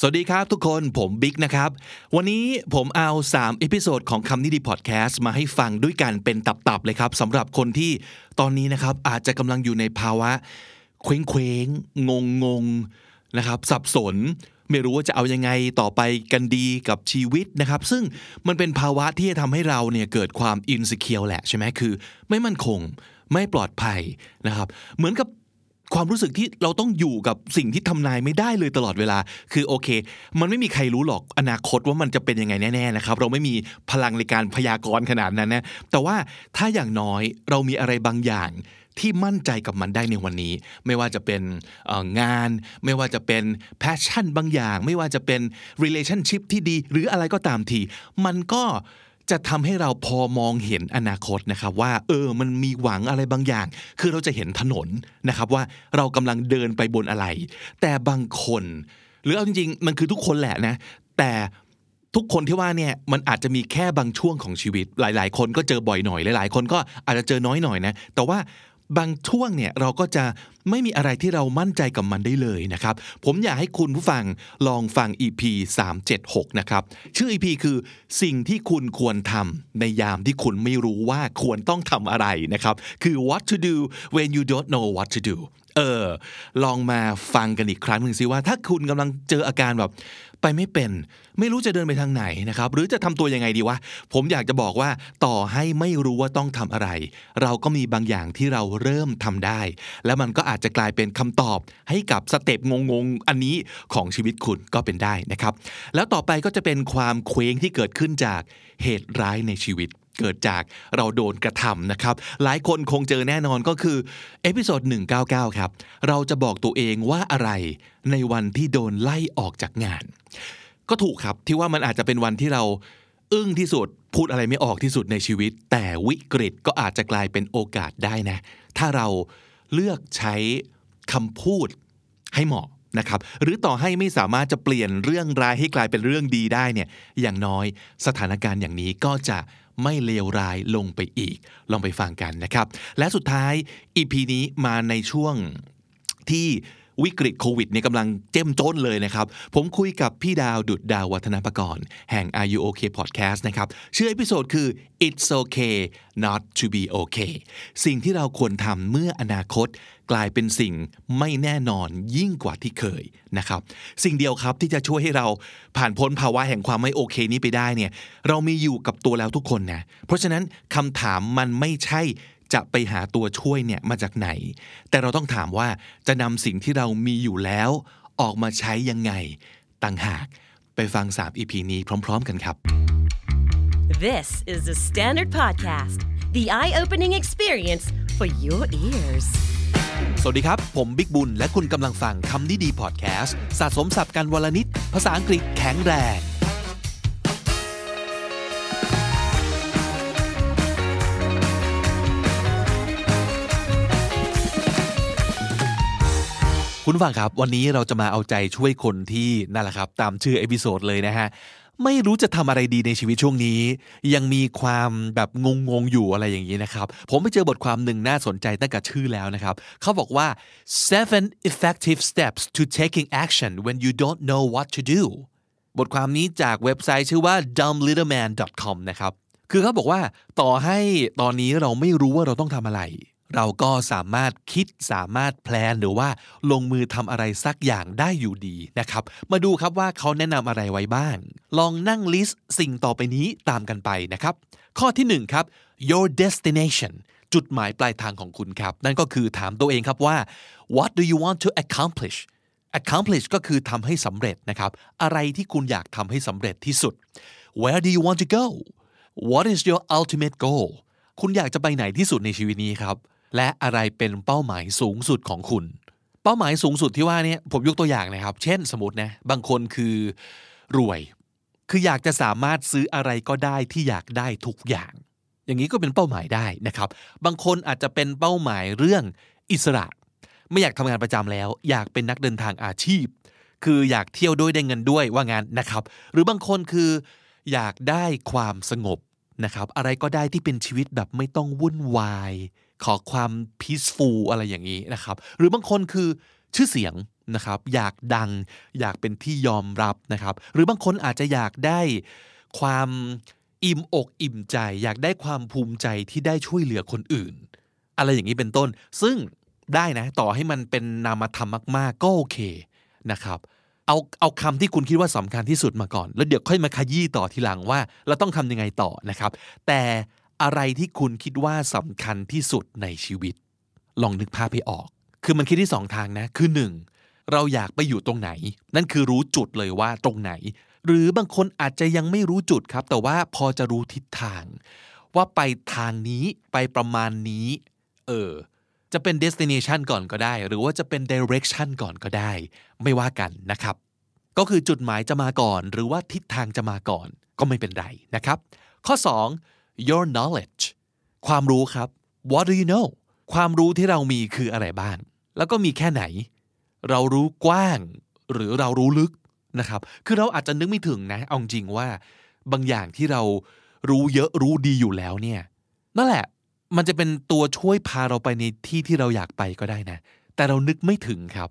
สวัสดีครับทุกคนผมบิ๊กนะครับ วันนี้ผมเอา3 episode ของคำนี้ดีพอดแคสต์มาให้ฟังด้วยกันเป็นตับๆเลยครับสำหรับคนที่ตอนนี้นะครับอาจจะกำลังอยู่ในภาวะเคว้งเคว้งงงงๆนะครับสับสน ไม่รู้ว่าจะเอายังไงต่อไปกันดีกับชีวิตนะครับ ซึ่งมันเป็นภาวะที่จะทำให้เราเนี่ยเกิดความ insecure แหละใช่ไหมคือ ไม่มั่นคงไม่ปลอดภัยนะครับ เหมือนกับ ความรู้สึกที่เราต้องอยู่กับสิ่งที่ทำนายไม่ได้เลยตลอดเวลา คือโอเค มันไม่มีใครรู้หรอกอนาคตว่ามันจะเป็นยังไงแน่ๆนะครับ เราไม่มีพลังในการพยากรณ์ขนาดนั้นนะแต่ว่าถ้าอย่างน้อยเรามีอะไรบางอย่างที่มั่นใจกับมันได้ในวันนี้ ไม่ว่าจะเป็นงาน ไม่ว่าจะเป็นแพชชั่นบางอย่าง ไม่ว่าจะเป็น relationship ที่ดี หรืออะไรก็ตามที มันก็ จะทำให้เราพอมองเห็นอนาคตนะครับว่า เออมันมีหวังอะไรบางอย่าง คือเราจะเห็นถนนนะครับว่าเรากำลังเดินไปบนอะไร แต่บางคน หรือเอาจริงๆ มันคือทุกคนแหละนะ แต่ทุกคนที่ว่าเนี่ยมันอาจจะมีแค่บางช่วงของชีวิต หลาย ๆ คนก็เจอบ่อยหน่อยหลาย ๆ คนก็อาจจะเจอน้อยหน่อยนะแต่ว่า บางช่วงเนี่ยเราก็จะไม่มีอะไรที่เรามั่นใจกับมันได้เลยนะครับ ผมอยากให้คุณผู้ฟังลองฟัง EP 376 นะครับ ชื่อ EP คือสิ่งที่คุณควรทำในยามที่คุณไม่รู้ว่าควรต้องทำอะไรนะครับ คือ what to do when you don't know what to do เออ ลองมาฟังกันอีกครั้งหนึ่งสิว่า ถ้าคุณกำลังเจออาการแบบไปไม่เป็น ไม่รู้จะเดินไปทางไหนนะครับ หรือจะทำตัวยังไงดีวะ ผมอยากจะบอกว่าต่อให้ไม่รู้ว่าต้องทำอะไร เราก็มีบางอย่างที่เราเริ่มทำได้ แล้วมันก็อาจจะกลายเป็นคำตอบให้กับสเต็ปงงๆอันนี้ของชีวิตคุณก็เป็นได้นะครับ แล้วต่อไปก็จะเป็นความเคว้งที่เกิดขึ้นจากเหตุร้ายในชีวิต เกิดจากเราโดนกระทำนะครับ หลายคนคงเจอแน่นอนก็คือ episode 199 ครับ เราจะบอกตัวเองว่าอะไรในวันที่โดนไล่ออกจากงาน ก็ถูกครับที่ว่ามันอาจจะเป็นวันที่เราอึ้งที่สุดพูดอะไรไม่ออกที่สุดในชีวิต แต่วิกฤตก็อาจจะกลายเป็นโอกาสได้นะ ถ้าเราเลือกใช้คำพูดให้เหมาะนะครับหรือต่อให้ไม่สามารถจะเปลี่ยนเรื่องร้ายให้กลายเป็นเรื่องดีได้เนี่ยอย่างน้อยสถานการณ์อย่างนี้ก็จะ ไม่เลวร้ายลงไปอีก ลองไปฟังกันนะครับ และสุดท้าย EP นี้มาในช่วงที่วิกฤตโควิดเนี่ยกำลังเข้มข้นเลยนะครับ ผมคุยกับพี่ดาวดุดดาววัฒนประกรณ์แห่ง Are You OK Podcast นะครับชื่อ episode คือ It's okay not to be okay สิ่งที่เราควรทำเมื่ออนาคต กลายเป็นสิ่งไม่แน่นอนยิ่งกว่าที่เคยนะครับ สิ่งเดียวครับที่จะช่วยให้เราผ่านพ้นภาวะแห่งความไม่โอเคนี้ไปได้เนี่ยเรามีอยู่กับตัวแล้วทุกคนนะเพราะฉะนั้นคำถามมันไม่ใช่จะไปหาตัวช่วยเนี่ยมาจากไหน แต่เราต้องถามว่าจะนำสิ่งที่เรามีอยู่แล้ว ออกมาใช้ยังไง ต่างหากไปฟัง3 EP นี้พร้อม ๆ กันครับ This is the Standard Podcast, the eye opening experience for your ears. สวัสดีครับ ผมบิ๊กบุญ และคุณกำลังฟังคำนี้ดีพอดแคสต์สะสมศัพท์กันวันละนิด ภาษาอังกฤษแข็งแรง คุณฟังครับ วันนี้เราจะมาเอาใจช่วยคนที่นั่นแหละครับ ตามชื่อ episode เลยนะฮะ ไม่รู้จะทำอะไรดีในชีวิตช่วงนี้ ยังมีความแบบงงๆอยู่อะไรอย่างนี้นะครับ ผมไปเจอบทความหนึ่งน่าสนใจตั้งแต่ชื่อแล้วนะครับ เขาบอกว่า seven effective steps to taking action when you don't know what to do บทความนี้จากเว็บไซต์ชื่อว่า dumblittleman.com นะครับ คือเขาบอกว่าต่อให้ตอนนี้เราไม่รู้ว่าเราต้องทำอะไร เราก็สามารถคิดสามารถแพลนหรือว่าลงมือทำอะไรสักอย่างได้อยู่ดีนะครับ มาดูครับว่าเขาแนะนำอะไรไว้บ้าง ลองนั่งลิสต์สิ่งต่อไปนี้ตามกันไปนะครับ ข้อที่หนึ่งครับ your destination จุดหมายปลายทางของคุณครับ นั่นก็คือถามตัวเองครับว่า what do you want to accomplish accomplish ก็คือทำให้สำเร็จนะครับ อะไรที่คุณอยากทำให้สำเร็จที่สุด where do you want to go what is your ultimate goal คุณอยากจะไปไหนที่สุดในชีวิตนี้ครับ และอะไรเป็นเป้าหมายสูงสุดของคุณ เป้าหมายสูงสุดที่ว่าเนี่ยผมยกตัวอย่างนะครับ เช่นสมมตินะบางคนคือรวย คืออยากจะสามารถซื้ออะไรก็ได้ที่อยากได้ทุกอย่าง อย่างนี้ก็เป็นเป้าหมายได้นะครับ บางคนอาจจะเป็นเป้าหมายเรื่องอิสระ ไม่อยากทำงานประจำแล้ว อยากเป็นนักเดินทางอาชีพ คืออยากเที่ยวด้วยได้เงินด้วยว่างานนะครับ หรือบางคนคืออยากได้ความสงบนะครับ อะไรก็ได้ที่เป็นชีวิตแบบไม่ต้องวุ่นวาย ขอความ peaceful อะไรอย่างนี้นะครับ หรือบางคนคือชื่อเสียงนะครับอยากดังอยากเป็นที่ยอมรับนะครับ หรือบางคนอาจจะอยากได้ความอิ่มอกอิ่มใจ อยากได้ความภูมิใจที่ได้ช่วยเหลือคนอื่น อะไรอย่างนี้เป็นต้น ซึ่งได้นะต่อให้มันเป็นนามธรรมมากๆ ก็โอเคนะครับเอาเอาคำที่คุณคิดว่าสำคัญที่สุดมาก่อน แล้วเดี๋ยวค่อยมาขยี้ต่อทีหลังว่า เราต้องทำยังไงต่อนะครับ แต่ อะไรที่คุณคิดว่าสำคัญที่สุดในชีวิต ลองนึกภาพให้ออก คือมันคิดที่สองทางนะ คือหนึ่งเราอยากไปอยู่ตรงไหน นั่นคือรู้จุดเลยว่าตรงไหน หรือบางคนอาจจะยังไม่รู้จุดครับ แต่ว่าพอจะรู้ทิศทาง ว่าไปทางนี้ไปประมาณนี้ เออ จะเป็น destination ก่อนก็ได้ หรือว่าจะเป็น direction ก่อนก็ได้ ไม่ว่ากันนะครับ ก็คือจุดหมายจะมาก่อน หรือว่าทิศทางจะมาก่อน ก็ไม่เป็นไรนะครับ ข้อ 2 your knowledge ความรู้ครับ what do you know ความรู้ที่เรามีคืออะไรบ้าง แล้วก็มีแค่ไหน เรารู้กว้าง หรือเรารู้ลึกนะครับ คือเราอาจจะนึกไม่ถึงนะ เอาจริงว่า บางอย่างที่เรารู้เยอะรู้ดีอยู่แล้วเนี่ย นั่นแหละ มันจะเป็นตัวช่วยพาเราไปในที่ที่เราอยากไปก็ได้นะ แต่เรานึกไม่ถึงครับ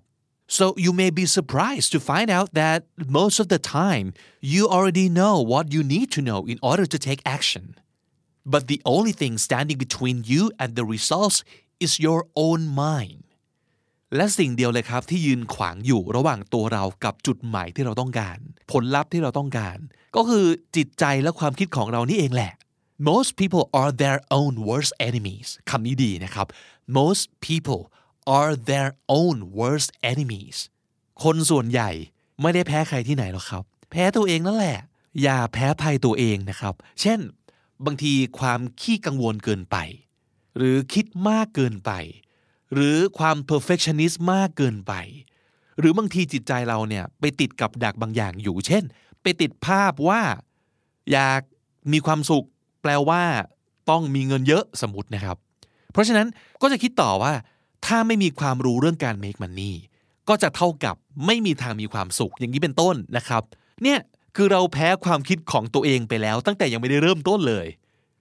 so you may be surprised to find out that most of the time you already know what you need to know in order to take action but the only thing standing between you and the results is your own mind และสิ่งเดียวเลยครับที่ยืนขวางอยู่ระหว่างตัวเรากับจุดหมายที่เราต้องการ ผลลัพธ์ที่เราต้องการ ก็คือจิตใจและความคิดของเรานี่เองแหละ most people are their own worst enemies คำนี้ดีนะครับ most people are their own worst enemies คนส่วนใหญ่ไม่ได้แพ้ใครที่ไหนหรอกครับ แพ้ตัวเองนั่นแหละ อย่าแพ้ภัยตัวเองนะครับ เช่น บางทีความขี้กังวลเกินไป หรือคิดมากเกินไป หรือความ perfectionist มากเกินไป หรือบางทีจิตใจเราเนี่ยไปติดกับดักบางอย่างอยู่ เช่น ไปติดภาพว่า อยากมีความสุข แปลว่า ต้องมีเงินเยอะสมมตินะครับ เพราะฉะนั้นก็จะคิดต่อว่า ถ้าไม่มีความรู้เรื่องการ make money ก็จะเท่ากับไม่มีทางมีความสุขอย่างนี้เป็นต้นนะครับ เนี่ย คือเราแพ้ความคิดของตัวเองไปแล้ว ตั้งแต่ยังไม่ได้เริ่มต้นเลย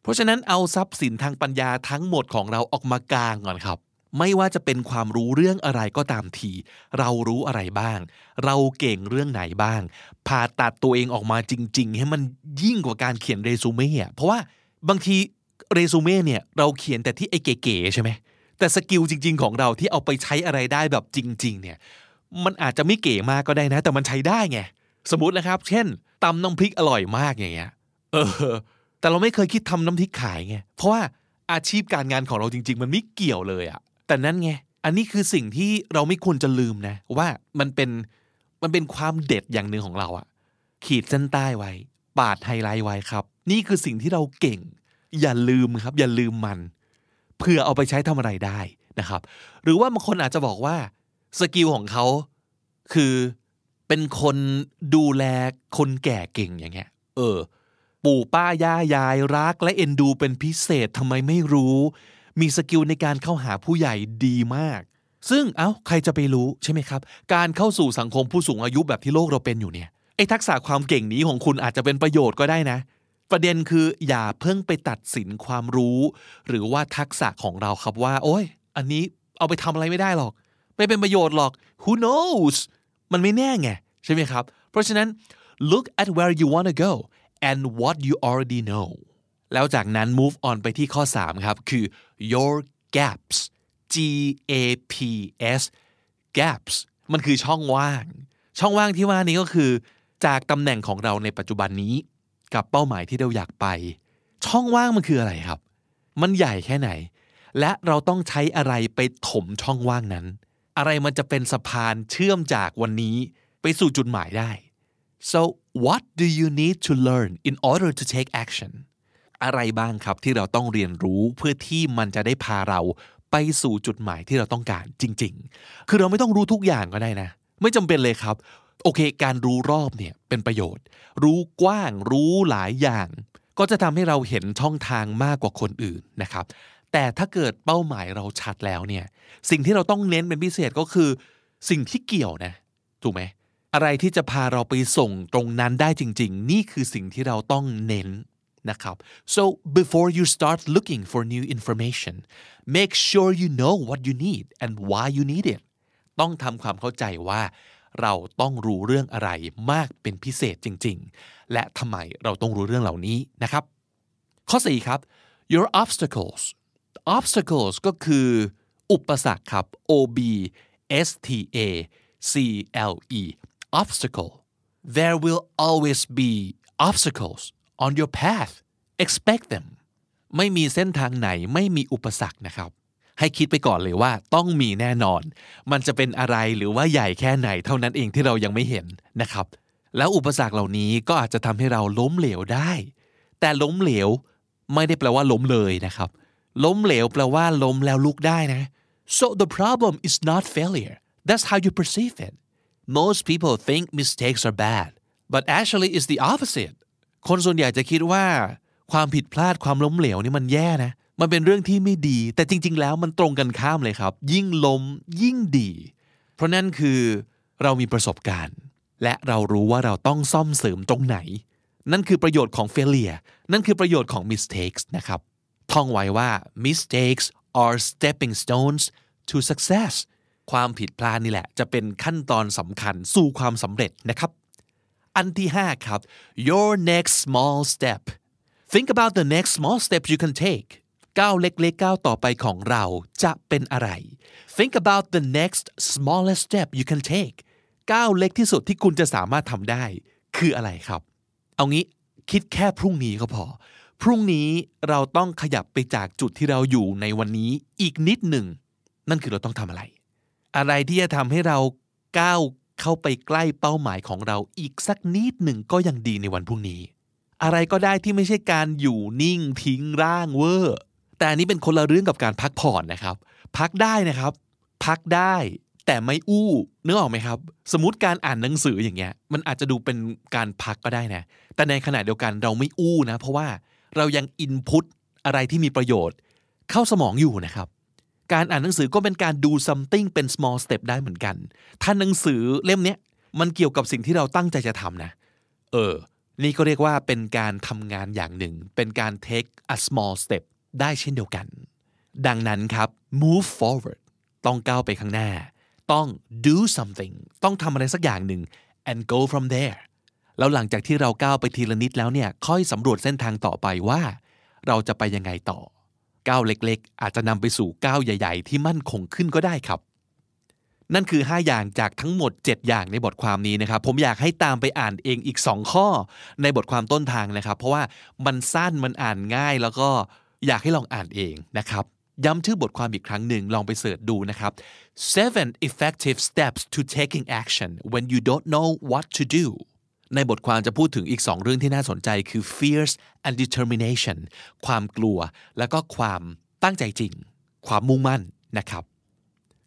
เพราะฉะนั้นเอาทรัพย์สินทางปัญญาทั้งหมดของเราออกมากลางก่อนครับ ไม่ว่าจะเป็นความรู้เรื่องอะไรก็ตามที เรารู้อะไรบ้าง เราเก่งเรื่องไหนบ้างผ่าตัดตัวเองออกมาจริง ๆ ให้มันยิ่งกว่าการเขียนเรซูเม่อะเพราะว่าบางทีเรซูเม่เนี่ยเราเขียนแต่ที่ไอ้เก๋ๆใช่ไหมแต่สกิลจริง ๆ ของเราที่เอาไปใช้อะไรได้แบบจริง ๆ เนี่ยมันอาจจะไม่เก๋มากก็ได้นะ แต่มันใช้ได้ไงสมมตินะครับ เช่น ตำน้ำพริกอร่อยมากอย่างเงี้ยเออ แต่เราไม่เคยคิดทำน้ำพริกขายไงเพราะว่าอาชีพการงานของเราจริง ๆ มันไม่เกี่ยวเลยอะแต่นั่นไงอันนี้คือสิ่งที่เราไม่ควรจะลืมนะ ว่ามันเป็นมันเป็นความเด็ดอย่างหนึ่งของเราอะขีดเส้นใต้ไว้ ปาดไฮไลท์ไว้ครับ นี่คือสิ่งที่เราเก่ง อย่าลืมครับ อย่าลืมมันเพื่อเอาไปใช้ทำอะไรได้นะครับ หรือว่าบางคนอาจจะบอกว่า skill ของเขาคือ เป็นคนดูแลคนแก่เก่งอย่างเงี้ย เออ ปู่ป้าย่ายายรักและเอ็นดูเป็นพิเศษทำไมไม่รู้ มี skill ในการเข้าหาผู้ใหญ่ดีมาก ซึ่งเอา้าใครจะไปรู้ใช่ไหมครับ การเข้าสู่สังคมผู้สูงอายุแบบที่โลกเราเป็นอยู่เนี่ยไอ้ทักษะความเก่งนี้ของคุณอาจจะเป็นประโยชน์ก็ได้นะ ประเด็นคืออย่าเพิ่งไปตัดสินความรู้ หรือว่าทักษะของเราครับว่า โอ้ย อันนี้เอาไปทำอะไรไม่ได้หรอก ไม่เป็นประโยชน์หรอก who knows มันไม่แน่ไงใช่ไหมครับ เพราะฉะนั้น look at where you wanna go and what you already know แล้วจากนั้น move on ไปที่ข้อ 3 ครับ คือ your gaps G A P S gaps มันคือช่องว่าง ช่องว่างที่ว่านี้ก็คือ จากตำแหน่งของเราในปัจจุบันนี้ กับเป้าหมายที่เราอยากไป ช่องว่างมันคืออะไรครับ มันใหญ่แค่ไหน และเราต้องใช้อะไรไปถมช่องว่างนั้น อะไรมันจะเป็นสะพานเชื่อมจากวันนี้ไปสู่จุดหมายได้ so what do you need to learn in order to take action อะไรบ้างครับที่เราต้องเรียนรู้เพื่อที่มันจะได้พาเราไปสู่จุดหมายที่เราต้องการจริง ๆ คือเราไม่ต้องรู้ทุกอย่างก็ได้นะ ไม่จำเป็นเลยครับ โอเค การรู้รอบเนี่ยเป็นประโยชน์ รู้กว้างรู้หลายอย่าง ก็จะทำให้เราเห็นช่องทางมากกว่าคนอื่นนะครับ แต่ถ้าเกิดเป้าหมายเราชัดแล้วเนี่ย สิ่งที่เราต้องเน้นเป็นพิเศษก็คือ สิ่งที่เกี่ยวนะ ถูกไหม อะไรที่จะพาเราไปส่งตรงนั้นได้จริง ๆ นี่คือสิ่งที่เราต้องเน้นนะครับ so before you start looking for new information make sure you know what you need and why you need it ต้องทำความเข้าใจว่าเราต้องรู้เรื่องอะไรมากเป็นพิเศษจริง ๆ และทำไมเราต้องรู้เรื่องเหล่านี้นะครับ ข้อ 4 ครับ your obstacles obstacles ก็คืออุปสรรคครับ o b s t a c l e obstacle there will always be obstacles on your path expect them ไม่มีเส้นทางไหนไม่มีอุปสรรคนะครับ ให้คิดไปก่อนเลยว่าต้องมีแน่นอน มันจะเป็นอะไรหรือว่าใหญ่แค่ไหนเท่านั้นเองที่เรายังไม่เห็นนะครับ แล้วอุปสรรคเหล่านี้ก็อาจจะทำให้เราล้มเหลวได้ แต่ล้มเหลวไม่ได้แปลว่าล้มเลยนะครับ ล้มเหลวแปลว่าล้มแล้วลุกได้นะ so the problem is not failure that's how you perceive it most people think mistakes are bad but actually it's the opposite คนส่วนใหญ่จะคิดว่า ความผิดพลาดความล้มเหลวนี่มันแย่นะ มันเป็นเรื่องที่ไม่ดี แต่จริง ๆ แล้วมันตรงกันข้ามเลยครับ ยิ่งล้มยิ่งดี เพราะนั่นคือเรามีประสบการณ์ และเรารู้ว่าเราต้องซ่อมเสริมตรงไหน นั่นคือประโยชน์ของ failure นั่นคือประโยชน์ของ mistakes นะครับ ท่องไว้ว่า mistakes are stepping stones to success ความผิดพลาดนี่แหละ จะเป็นขั้นตอนสำคัญสู่ความสำเร็จนะครับ อันที่ 5 ครับ your next small step think about the next small step you can take ก้าวเล็กๆก้าวต่อไปของเราจะเป็นอะไร think about the next smallest step you can take ก้าวเล็กที่สุดที่คุณจะสามารถทำได้ คืออะไรครับ เอางี้คิดแค่พรุ่งนี้ก็พอ พรุ่งนี้เราต้องขยับไปจากจุดที่เราอยู่ในวันนี้อีกนิดหนึ่ง นั่นคือเราต้องทำอะไร อะไรที่จะทำให้เราก้าวเข้าไปใกล้เป้าหมายของเราอีกสักนิดหนึ่งก็ยังดีในวันพรุ่งนี้ อะไรก็ได้ที่ไม่ใช่การอยู่นิ่งทิ้งร่างเวอร์แต่อันนี้เป็นคนละเรื่องกับการพักผ่อนนะครับ พักได้นะครับ พักได้แต่ไม่อู้นึกออกไหมครับ สมมติการอ่านหนังสืออย่างเงี้ย มันอาจจะดูเป็นการพักก็ได้นะ แต่ในขณะเดียวกันเราไม่อู้นะ เพราะว่า เรายังอินพุตอะไรที่มีประโยชน์ เข้าสมองอยู่นะครับ การอ่านหนังสือก็เป็นการดู something เป็น small step ได้เหมือนกัน ถ้าหนังสือเล่มนี้มันเกี่ยวกับสิ่งที่เราตั้งใจจะทำนะ เออ นี่ก็เรียกว่าเป็นการทำงานอย่างหนึ่ง เป็นการ take a small step ได้เช่นเดียวกัน ดังนั้นครับ move forward ต้องก้าวไปข้างหน้า ต้อง do something ต้องทำอะไรสักอย่างหนึ่ง and go from there แล้วหลังจากที่เราก้าวไปทีละนิดแล้วเนี่ยค่อยสำรวจเส้นทางต่อไปว่า เราจะไปยังไงต่อก้าวเล็กๆ อาจจะนำไปสู่ก้าวใหญ่ ๆ ที่มั่นคงขึ้นก็ได้ครับ นั่นคือ 5 อย่างจากทั้งหมด 7 อย่างในบทความนี้นะครับ ผมอยากให้ตามไปอ่านเองอีก 2 ข้อในบทความต้นทางนะครับ เพราะว่ามันสั้นมันอ่านง่าย แล้วก็อยากให้ลองอ่านเองนะครับย้ำชื่อบทความอีกครั้งหนึ่งลองไปเสิร์ชดูนะครับ seven effective steps to taking action when you don't know what to do ในบทความจะพูดถึงอีก2เรื่องที่น่าสนใจคือ fears and determination ความกลัว แล้วก็ความตั้งใจจริง ความมุ่งมั่นนะครับ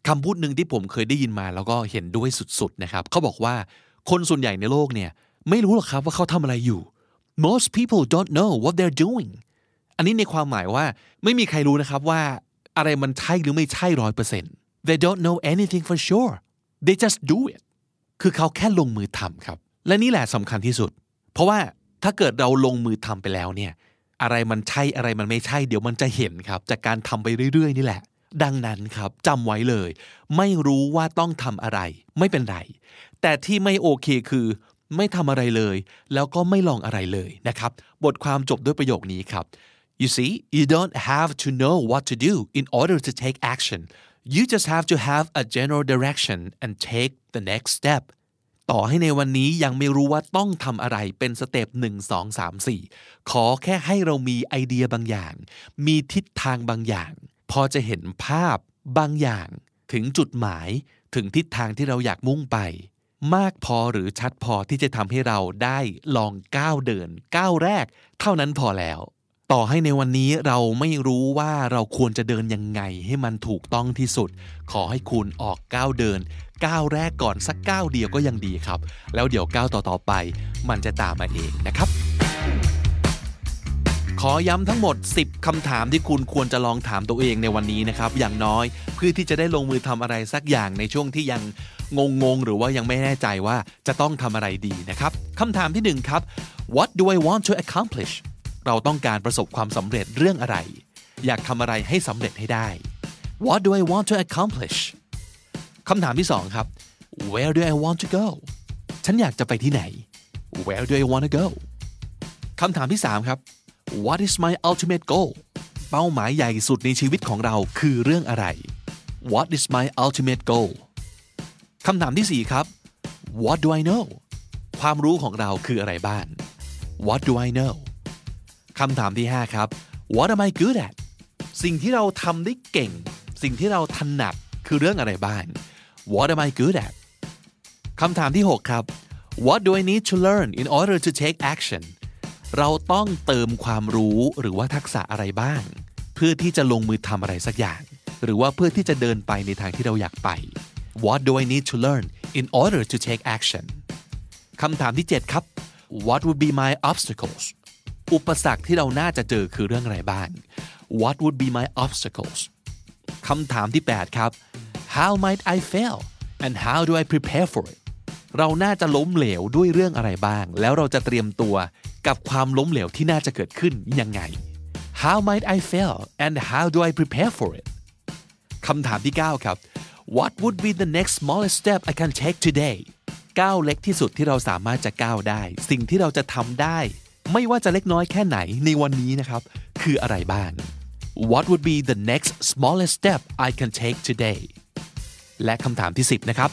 คำพูดหนึ่งที่ผมเคยได้ยินมาแล้วก็เห็นด้วยสุดๆนะครับเขาบอกว่าคนส่วนใหญ่ในโลกเนี่ยไม่รู้หรอกครับว่าเขาทำอะไรอยู่ most people don't know what they're doing อันนี้ในความหมายว่าไม่มีใครรู้นะครับว่าอะไรมันใช่หรือไม่ใช่ร้อยเปอร์เซ็นต์ they don't know anything for sure they just do it คือเขาแค่ลงมือทำครับ และนี่แหละสำคัญที่สุด เพราะว่าถ้าเกิดเราลงมือทำไปแล้วเนี่ยอะไรมันใช่อะไรมันไม่ใช่ เดี๋ยวมันจะเห็นครับ จากการทำไปเรื่อย ๆ นี่แหละ ดังนั้นครับจำไว้เลย ไม่รู้ว่าต้องทำอะไร ไม่เป็นไร แต่ที่ไม่โอเคคือ ไม่ทำอะไรเลย แล้วก็ไม่ลองอะไรเลยนะครับ บทความจบด้วยประโยคนี้ครับ You see, you don't have to know what to do in order to take action. You just have to have a general direction and take the next step. ต่อให้ในวันนี้ยังไม่รู้ว่าต้องทำอะไรเป็นสเต็ป1 2 3 4 ขอแค่ให้เรามีไอเดียบางอย่าง มีทิศทางบางอย่าง พอจะเห็นภาพบางอย่าง ถึงจุดหมายถึงทิศทางที่เราอยากมุ่งไป มากพอหรือชัดพอที่จะทำให้เราได้ลองก้าวเดินก้าวแรก เท่านั้นพอแล้ว ต่อให้ในวันนี้เราไม่รู้ว่าเราควรจะเดินยังไงให้มันถูกต้องที่สุด ขอให้คุณออกก้าวเดินก้าวแรกก่อนสักก้าวเดียวก็ยังดีครับ แล้วเดี๋ยวก้าวต่อๆไป มันจะตามมาเองนะครับ ขอย้ำทั้งหมด 10คำถามที่คุณควรจะลองถามตัวเองในวันนี้นะครับ อย่างน้อยเพื่อที่จะได้ลงมือทำอะไรสักอย่างในช่วงที่ยังงงๆหรือว่ายังไม่แน่ใจว่าจะต้องทำอะไรดีนะครับคำถามที่หนึ่งครับ What do I want to accomplish เราต้องการประสบความสำเร็จเรื่องอะไร อยากทำอะไรให้สำเร็จให้ได้ What do I want to accomplish คำถามที่สองครับ where do I want to go ฉันอยากจะไปที่ไหน where do I want to go คำถามที่สามครับ what is my ultimate goal เป้าหมายใหญ่สุดในชีวิตของเราคือเรื่องอะไร what is my ultimate goal คำถามที่สี่ครับ what do I know ความรู้ของเราคืออะไรบ้าง what do I know คำถามที่ห้าครับ what am I good at สิ่งที่เราทำได้เก่ง สิ่งที่เราถนัดคือเรื่องอะไรบ้าง what am I good at คำถามที่ 6 ครับ what do I need to learn in order to take action เราต้องเติมความรู้หรือว่าทักษะอะไรบ้าง เพื่อที่จะลงมือทำอะไรสักอย่าง หรือว่าเพื่อที่จะเดินไปในทางที่เราอยากไป what do I need to learn in order to take action คำถามที่ 7 ครับ what would be my obstacles อุปสรรคที่เราน่าจะเจอคือเรื่องอะไรบ้าง what would be my obstacles คำถามที่ 8 ครับ how might I fail and how do I prepare for it เราน่าจะล้มเหลวด้วยเรื่องอะไรบ้าง แล้วเราจะเตรียมตัวกับความล้มเหลวที่น่าจะเกิดขึ้นยังไง how might I fail and how do I prepare for it คำถามที่ 9 ครับ what would be the next smallest step I can take today ก้าวเล็กที่สุดที่เราสามารถจะก้าวได้ สิ่งที่เราจะทำได้ ไม่ว่าจะเล็กน้อยแค่ไหนในวันนี้นะครับ คืออะไรบ้าง What would be the next smallest step I can take today และคำถามที่ 10 นะครับ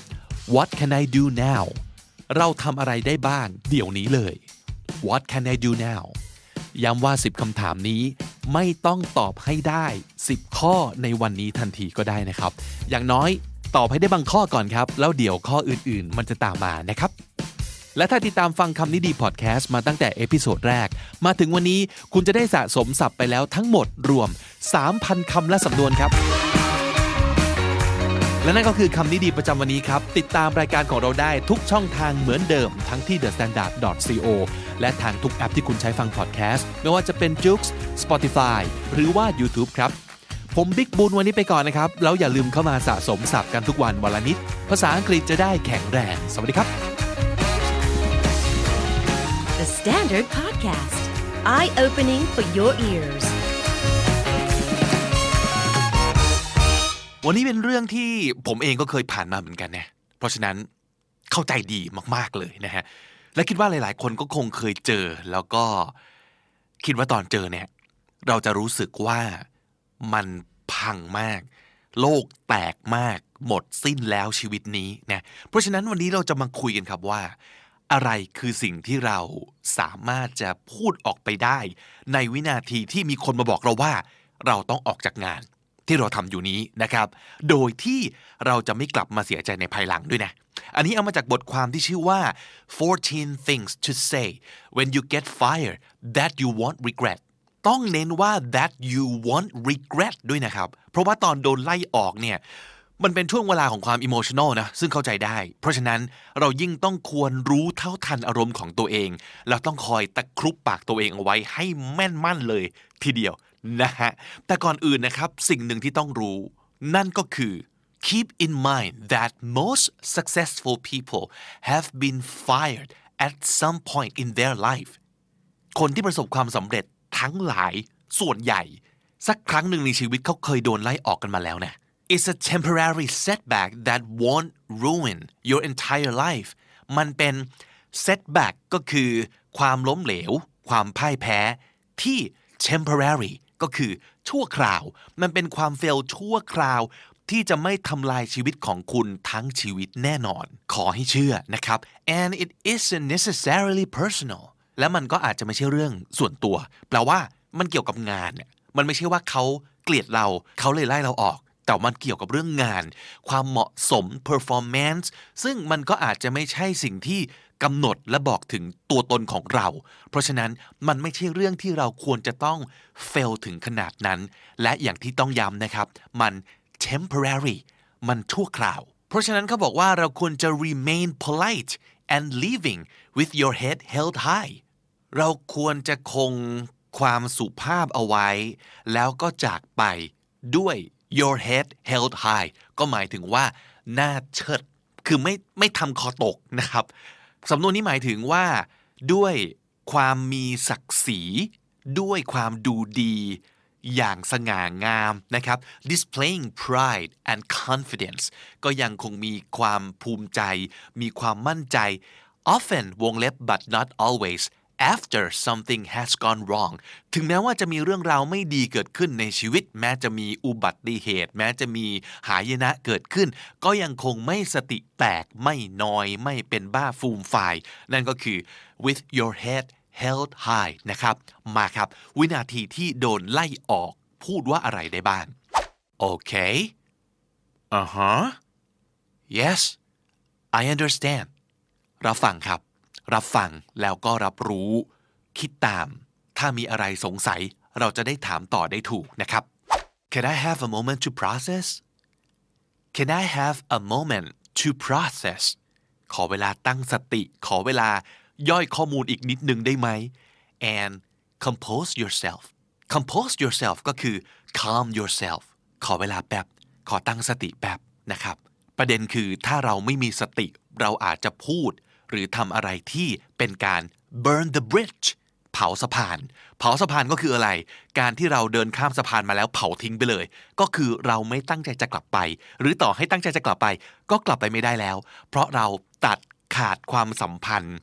What can I do now เราทำอะไรได้บ้างเดี๋ยวนี้เลย What can I do now ย้ำว่า 10คำถามนี้ไม่ต้องตอบให้ได้ 10 ข้อในวันนี้ทันทีก็ได้นะครับ อย่างน้อยตอบให้ได้บางข้อก่อนครับ แล้วเดี๋ยวข้ออื่นๆ มันจะตามมานะครับ และถ้าติดตามฟังคำนี้ดีพอดแคสต์มาตั้งแต่ episode แรก มาถึงวันนี้คุณจะได้สะสมศัพท์ไปแล้วทั้งหมดรวม 3,000 คำและสำนวนครับ และนั่นก็คือคำนี้ดีประจำวันนี้ครับ ติดตามรายการของเราได้ทุกช่องทางเหมือนเดิม ทั้งที่ thestandard.co และทางทุกแอปที่คุณใช้ฟังพอดแคสต์ไม่ว่าจะเป็น j o o x Spotify หรือว่า YouTube ครับผมบิ๊กบุญวันนี้ไปก่อนนะครับ แล้วอย่าลืมเข้ามาสะสมศัพท์กันทุกวันวันละนิด ภาษาอังกฤษจะได้แข็งแรง สวัสดีครับ The Standard Podcast, eye opening for your ears. วันนี้เป็นเรื่องที่ผมเองก็เคยผ่านมาเหมือนกันนะเพราะฉะนั้นเข้าใจดีมากๆเลยนะฮะ และคิดว่าหลาย ๆ คนก็คงเคยเจอ แล้วก็คิดว่าตอนเจอเนี่ย เราจะรู้สึกว่ามันพังมาก โลกแตกมาก หมดสิ้นแล้วชีวิตนี้นะ เพราะฉะนั้นวันนี้เราจะมาคุยกันครับว่า อะไรคือสิ่งที่เราสามารถจะพูดออกไปได้ ในวินาทีที่มีคนมาบอกเราว่า เราต้องออกจากงาน ที่เราทำอยู่นี้นะครับ โดยที่เราจะไม่กลับมาเสียใจในภายหลังด้วยนะ อันนี้เอามาจากบทความที่ชื่อว่า 14 things to say when you get fired that you won't regret ต้องเน้นว่า that you won't regret ด้วยนะครับ เพราะว่าตอนโดนไล่ออกเนี่ย มันเป็นช่วงเวลาของความอิโมชัน a ลนะซึ่งเข้าใจได้ เพราะฉะนั้นเรายิ่งต้องควรรู้เท่าทันอารมณ์ของตัวเองแล้วต้องคอยตะครุบปากตัวเองเอาไว้ให้แม่นมั่นเลย ทีเดียวนะฮะแต่ก่อนอื่นนะครับ สิ่งหนึ่งที่ต้องรู้ นั่นก็คือ keep in mind that most successful people have been fired at some point in their life คนที่ประสบความสำเร็จทั้งหลายส่วนใหญ่ สักครั้งหนึ่งในชีวิตเขาเคยโดนไล่ออกกันมาแล้วนะ It's a temporary setback that won't ruin your entire life มันเป็น setback ก็คือความล้มเหลว ความพ่ายแพ้ที่ temporary ก็คือชั่วคราว มันเป็นความเฟลชั่วคราวที่จะไม่ทำลายชีวิตของคุณทั้งชีวิตแน่นอน ขอให้เชื่อนะครับ and it isn't necessarily personal และมันก็อาจจะไม่ใช่เรื่องส่วนตัว แปลว่ามันเกี่ยวกับงานเนี่ยมันไม่ใช่ว่าเขาเกลียดเราเขาเลยไล่เราออก แต่มันเกี่ยวกับเรื่องงาน ความเหมาะสม performance ซึ่งมันก็อาจจะไม่ใช่สิ่งที่กำหนดและบอกถึงตัวตนของเรา เพราะฉะนั้นมันไม่ใช่เรื่องที่เราควรจะต้อง fail ถึงขนาดนั้น และอย่างที่ต้องย้ำนะครับ มัน temporary มันชั่วคราว เพราะฉะนั้นเขาบอกว่าเราควรจะ remain polite and living with your head held high เราควรจะคงความสุภาพเอาไว้ แล้วก็จากไปด้วย your head held high ก็หมายถึงว่าหน้าเชิด คือไม่ไม่ทำคอตกนะครับ สำนวนนี้หมายถึงว่า ด้วยความมีศักดิ์ศรี ด้วยความดูดีอย่างสง่างามนะครับ displaying pride and confidence ก็ยังคงมีความภูมิใจ มีความมั่นใจ often วงเล็บ but not always after something has gone wrong ถึงแม้ว่าจะมีเรื่องราวไม่ดีเกิดขึ้นในชีวิต แม้จะมีอุบัติเหตุ แม้จะมีหายนะเกิดขึ้น ก็ยังคงไม่สติแตกไม่นอยไม่เป็นบ้าฟูมฝ่าย นั่นก็คือ with your head held high นะครับ มาครับ วินาทีที่โดนไล่ออก พูดว่าอะไรได้บ้าง โอเค อ่าฮะ yes I understand รับฟังครับ รับฟังแล้วก็รับรู้ คิดตาม ถ้ามีอะไรสงสัย เราจะได้ถามต่อได้ถูกนะครับ Can I have a moment to process Can I have a moment to process ขอเวลาตั้งสติ ขอเวลาย่อยข้อมูลอีกนิดนึงได้ไหม and compose yourself compose yourself ก็คือ calm yourself ขอเวลาแป๊บ ขอตั้งสติแป๊บนะครับ ประเด็นคือถ้าเราไม่มีสติ เราอาจจะพูด หรือทำอะไรที่เป็นการ burn the bridge เผาสะพาน เผาสะพานก็คืออะไร การที่เราเดินข้ามสะพานมาแล้วเผาทิ้งไปเลย ก็คือเราไม่ตั้งใจจะกลับไป หรือต่อให้ตั้งใจจะกลับไป ก็กลับไปไม่ได้แล้ว เพราะเราตัดขาดความสัมพันธ์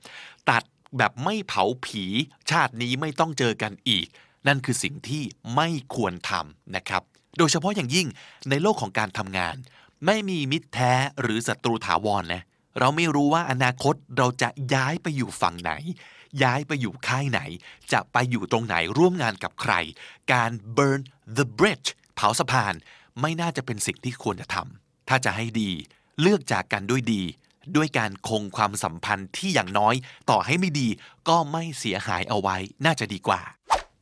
ตัดแบบไม่เผาผีชาตินี้ไม่ต้องเจอกันอีก นั่นคือสิ่งที่ไม่ควรทำนะครับ โดยเฉพาะอย่างยิ่งในโลกของการทำงาน ไม่มีมิตรแท้หรือศัตรูถาวรนะ เราไม่รู้ว่าอนาคตเราจะย้ายไปอยู่ฝั่งไหน ย้ายไปอยู่ค่ายไหน จะไปอยู่ตรงไหนร่วมงานกับใคร การ burn the bridge เผาสะพาน ไม่น่าจะเป็นสิ่งที่ควรจะทำ ถ้าจะให้ดี เลือกจากกันด้วยดี ด้วยการคงความสัมพันธ์ที่อย่างน้อย ต่อให้ไม่ดีก็ไม่เสียหายเอาไว้ น่าจะดีกว่า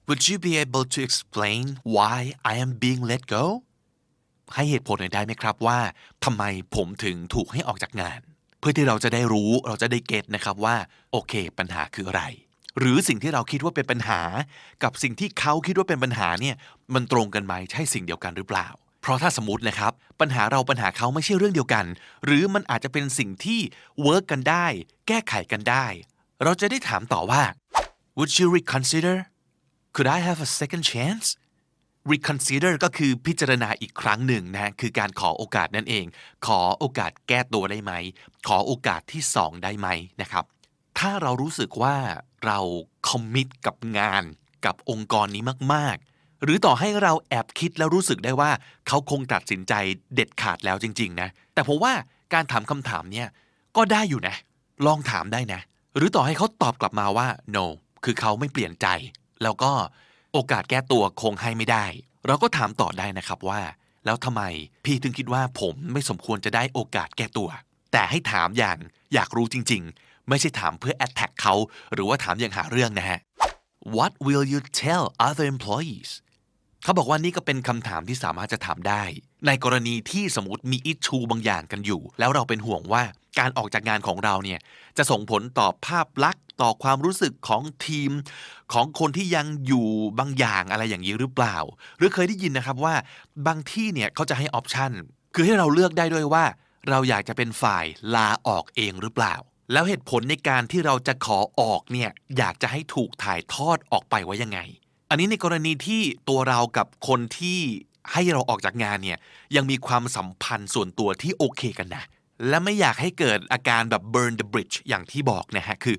Would you be able to explain why I am being let go ให้เหตุผลหน่อยได้ไหมครับว่าทำไมผมถึงถูกให้ออกจากงาน เพื่อที่เราจะได้รู้เราจะได้เก็ตนะครับว่าโอเค ปัญหาคืออะไร หรือสิ่งที่เราคิดว่าเป็นปัญหา กับสิ่งที่เขาคิดว่าเป็นปัญหาเนี่ยมันตรงกันไหมใช่สิ่งเดียวกันหรือเปล่า เพราะถ้าสมมตินะครับปัญหาเราปัญหาเขาไม่ใช่เรื่องเดียวกัน หรือมันอาจจะเป็นสิ่งที่เวิร์กกันได้ แก้ไขกันได้ เราจะได้ถามต่อว่า Would you reconsider Could I have a second chance reconsider ก็คือพิจารณาอีกครั้งหนึ่งนะคือการขอโอกาสนั่นเอง ขอโอกาสแก้ตัวได้ไหม ขอโอกาสที่สองได้ไหมนะครับ ถ้าเรารู้สึกว่าเราคอมมิตกับงานกับองค์กรนี้มาก ๆ หรือต่อให้เราแอบคิดแล้วรู้สึกได้ว่า เขาคงตัดสินใจเด็ดขาดแล้วจริง ๆ นะ แต่ผมว่าการถามคำถามเนี่ยก็ได้อยู่นะ ลองถามได้นะ หรือต่อให้เขาตอบกลับมาว่า no คือเขาไม่เปลี่ยนใจ แล้วก็ โอกาสแก้ตัวคงให้ไม่ได้ เราก็ถามต่อได้นะครับว่า แล้วทำไมพี่ถึงคิดว่าผมไม่สมควรจะได้โอกาสแก้ตัว แต่ให้ถามอย่างอยากรู้จริง ๆ ไม่ใช่ถามเพื่อแอ t แท็กเขาหรือว่าถามอย่างหาเรื่องนะฮะ What will you tell other employees เขาบอกว่านี่ก็เป็นคำถามที่สามารถจะถามได้ ในกรณีที่สมมติมีอิชชูบางอย่างกันอยู่ แล้วเราเป็นห่วงว่าการออกจากงานของเราเนี่ยจะส่งผลต่อภาพลักษณ์ต่อความรู้สึกของทีม ของคนที่ยังอยู่บางอย่างอะไรอย่างนี้หรือเปล่า หรือเคยได้ยินนะครับว่าบางที่เนี่ยเขาจะให้ออปชันคือให้เราเลือกได้ด้วยว่า เราอยากจะเป็นฝ่ายลาออกเองหรือเปล่า แล้วเหตุผลในการที่เราจะขอออกเนี่ยอยากจะให้ถูกถ่ายทอดออกไปว่ายังไง อันนี้ในกรณีที่ตัวเรากับคนที่ให้เราออกจากงานเนี่ยยังมีความสัมพันธ์ส่วนตัวที่โอเคกันนะ และไม่อยากให้เกิดอาการแบบ burn the bridge อย่างที่บอกนะฮะคือ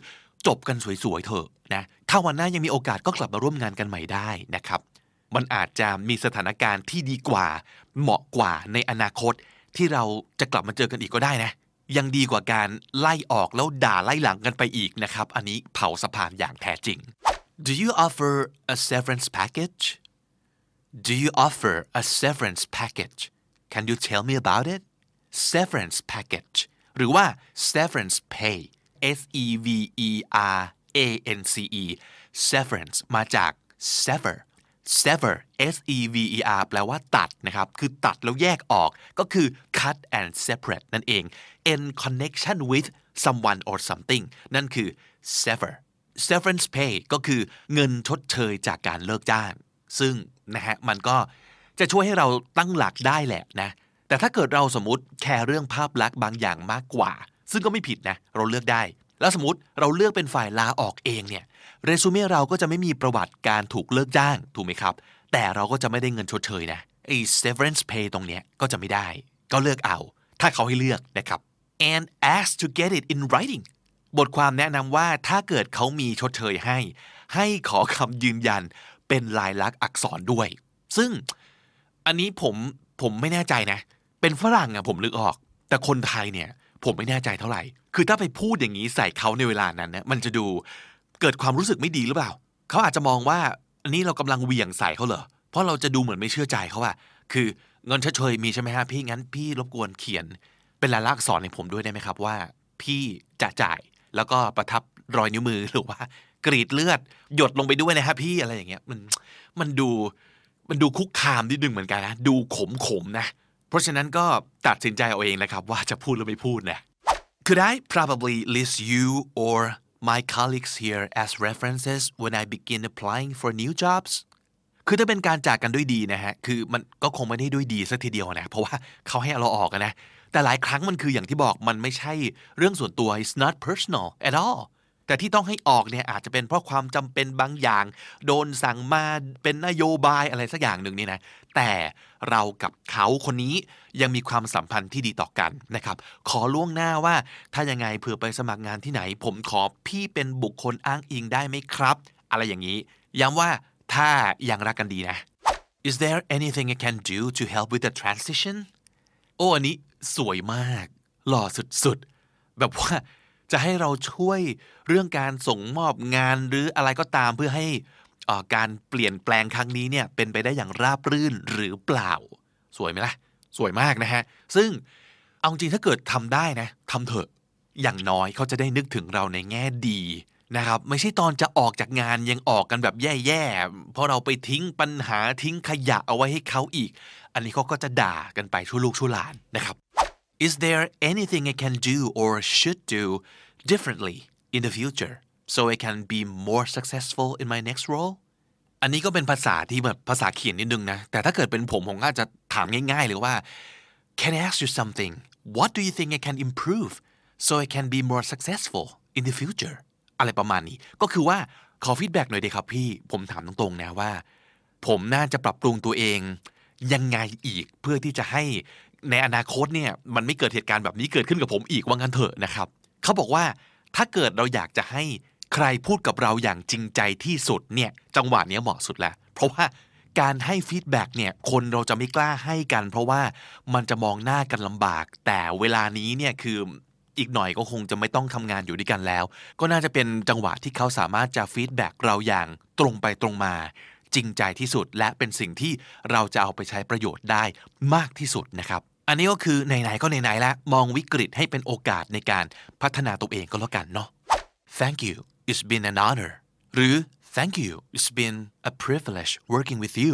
จบกันสวยๆเถอะนะถ้าวันหน้ายังมีโอกาสก็กลับมาร่วมงานกันใหม่ได้นะครับ มันอาจจะมีสถานการณ์ที่ดีกว่า เหมาะกว่าในอนาคต ที่เราจะกลับมาเจอกันอีกก็ได้นะ ยังดีกว่าการไล่ออกแล้วด่าไล่หลังกันไปอีกนะครับ อันนี้เผาสะพานอย่างแท้จริง Do you offer a severance package Do you offer a severance package Can you tell me about it severance package หรือว่า severance pay S E V E R A N C E severance มาจาก sever sever S E V E R แปลว่าตัดนะครับ คือตัดแล้วแยกออก ก็คือ cut and separate นั่นเอง in connection with someone or something นั่นคือ sever severance pay ก็คือเงินชดเชยจากการเลิกจ้าง ซึ่งนะฮะมันก็จะช่วยให้เราตั้งหลักได้แหละนะ แต่ถ้าเกิดเราสมมติแคร์เรื่องภาพลักษณ์บางอย่างมากกว่า ซึ่งก็ไม่ผิดนะ เราเลือกได้ แล้วสมมติเราเลือกเป็นฝ่ายลาออกเองเนี่ยเรซูเม่เราก็จะไม่มีประวัติการถูกเลิกจ้างถูกไหมครับ แต่เราก็จะไม่ได้เงินชดเชยนะไอ้ severance pay ตรงเนี้ยก็จะไม่ได้ ก็เลือกเอา ถ้าเขาให้เลือกนะครับ and ask to get it in writing บทความแนะนำว่าถ้าเกิดเขามีชดเชยให้ ให้ขอคำยืนยันเป็นลายลักษณ์อักษรด้วย ซึ่งอันนี้ผมผมไม่แน่ใจนะ เป็นฝรั่งอะผมนึกออก แต่คนไทยเนี่ย ผมไม่แน่ใจเท่าไหร่ คือถ้าไปพูดอย่างนี้ใส่เขาในเวลานั้นเนะมันจะดูเกิดความรู้สึกไม่ดีหรือเปล่า เขาอาจจะมองว่าอันนี้เรากำลังเวี่ยงใส่เขาเหรอ เพราะเราจะดูเหมือนไม่เชื่อใจเขาอะคือเงินชดเชยมีใช่ไหมฮะพี่งั้นพี่รบกวนเขียน เป็นลายลักษณ์อักษรให้ผมด้วยได้ไหมครับว่า พี่จะจ่าย แล้วก็ประทับรอยนิ้วมือหรือว่า กรีดเลือด หยดลงไปด้วยนะฮะพี่อะไรอย่างเงี้ยมันมันดูมันดูคุกคามนิดนึงเหมือนกันนะ ดูขมขมนะ เพราะฉะนั้นก็ตัดสินใจเอาเองนะครับ ว่าจะพูดหรือไม่พูดนะ Could I probably list you or my colleagues here as references when I begin applying for new jobs คือถ้าเป็นการจากกันด้วยดีนะฮะ คือมันก็คงไม่ได้ด้วยดีสักทีเดียวนะ เพราะว่าเขาให้เราออกนะ แต่หลายครั้งมันคืออย่างที่บอกมันไม่ใช่เรื่องส่วนตัว it's not personal at all แต่ที่ต้องให้ออกเนี่ยอาจจะเป็นเพราะความจำเป็นบางอย่าง โดนสั่งมาเป็นนโยบายอะไรสักอย่างหนึ่งนี่นะแต่เรากับเขาคนนี้ยังมีความสัมพันธ์ที่ดีต่อกันนะครับ ขอล่วงหน้าว่าถ้ายังไงเผื่อไปสมัครงานที่ไหน ผมขอพี่เป็นบุคคลอ้างอิงได้ไหมครับ อะไรอย่างนี้ ย้ำว่าถ้ายังรักกันดีนะ Is there anything I can do to help with the transition อ้อันนี้สวยมาก หล่อสุดๆ แบบว่าจะให้เราช่วยเรื่องการส่งมอบงานหรืออะไรก็ตามเพื่อให้การเปลี่ยนแปลงครั้งนี้เนี่ยเป็นไปได้อย่างราบรื่นหรือเปล่า สวยไหมล่ะ สวยมากนะฮะ ซึ่งเอาจริงถ้าเกิดทำได้นะทำเถอะอย่างน้อยเขาจะได้นึกถึงเราในแง่ดีนะครับ ไม่ใช่ตอนจะออกจากงานยังออกกันแบบแย่ๆเพราะเราไปทิ้งปัญหาทิ้งขยะเอาไว้ให้เขาอีก อันนี้เขาก็จะด่ากันไปชั่วลูกชั่วหลานนะครับ Is there anything I can do or should do differently in the future so I can be more successful in my next role อันนี้ก็เป็นภาษาที่แบบภาษาเขียนนิดนึงนะ แต่ถ้าเกิดเป็นผมผมก็จะถามง่ายๆเลยว่า Can I ask you something What do you think I can improve so I can be more successful in the future อะไรประมาณนี้ ก็คือว่าขอฟีดแบ็กหน่อยดีครับพี่ ผมถามตรงๆนะว่า ผมน่าจะปรับปรุงตัวเอง ยังไงอีกเพื่อที่จะให้ในอนาคตเนี่ยมันไม่เกิดเหตุการณ์แบบนี้เกิดขึ้นกับผมอีกว่างั้นเถอะนะครับเขาบอกว่าถ้าเกิดเราอยากจะให้ใครพูดกับเราอย่างจริงใจที่สุดเนี่ยจังหวะนี้เหมาะสุดแล้ว เพราะว่าการให้ feedback เนี่ยคนเราจะไม่กล้าให้กัน เพราะว่ามันจะมองหน้ากันลำบาก แต่เวลานี้เนี่ยคืออีกหน่อยก็คงจะไม่ต้องทำงานอยู่ด้วยกันแล้ว ก็น่าจะเป็นจังหวะที่เขาสามารถจะ feedback เราอย่างตรงไปตรงมา จริงใจที่สุด และเป็นสิ่งที่เราจะเอาไปใช้ประโยชน์ได้มากที่สุดนะครับ อันนี้ก็คือไหนๆก็ไหนๆแล้วมองวิกฤตให้เป็นโอกาสในการพัฒนาตัวเองก็แล้วกันเนาะ Thank you it's been an honor หรือ Thank you it's been a privilege working with you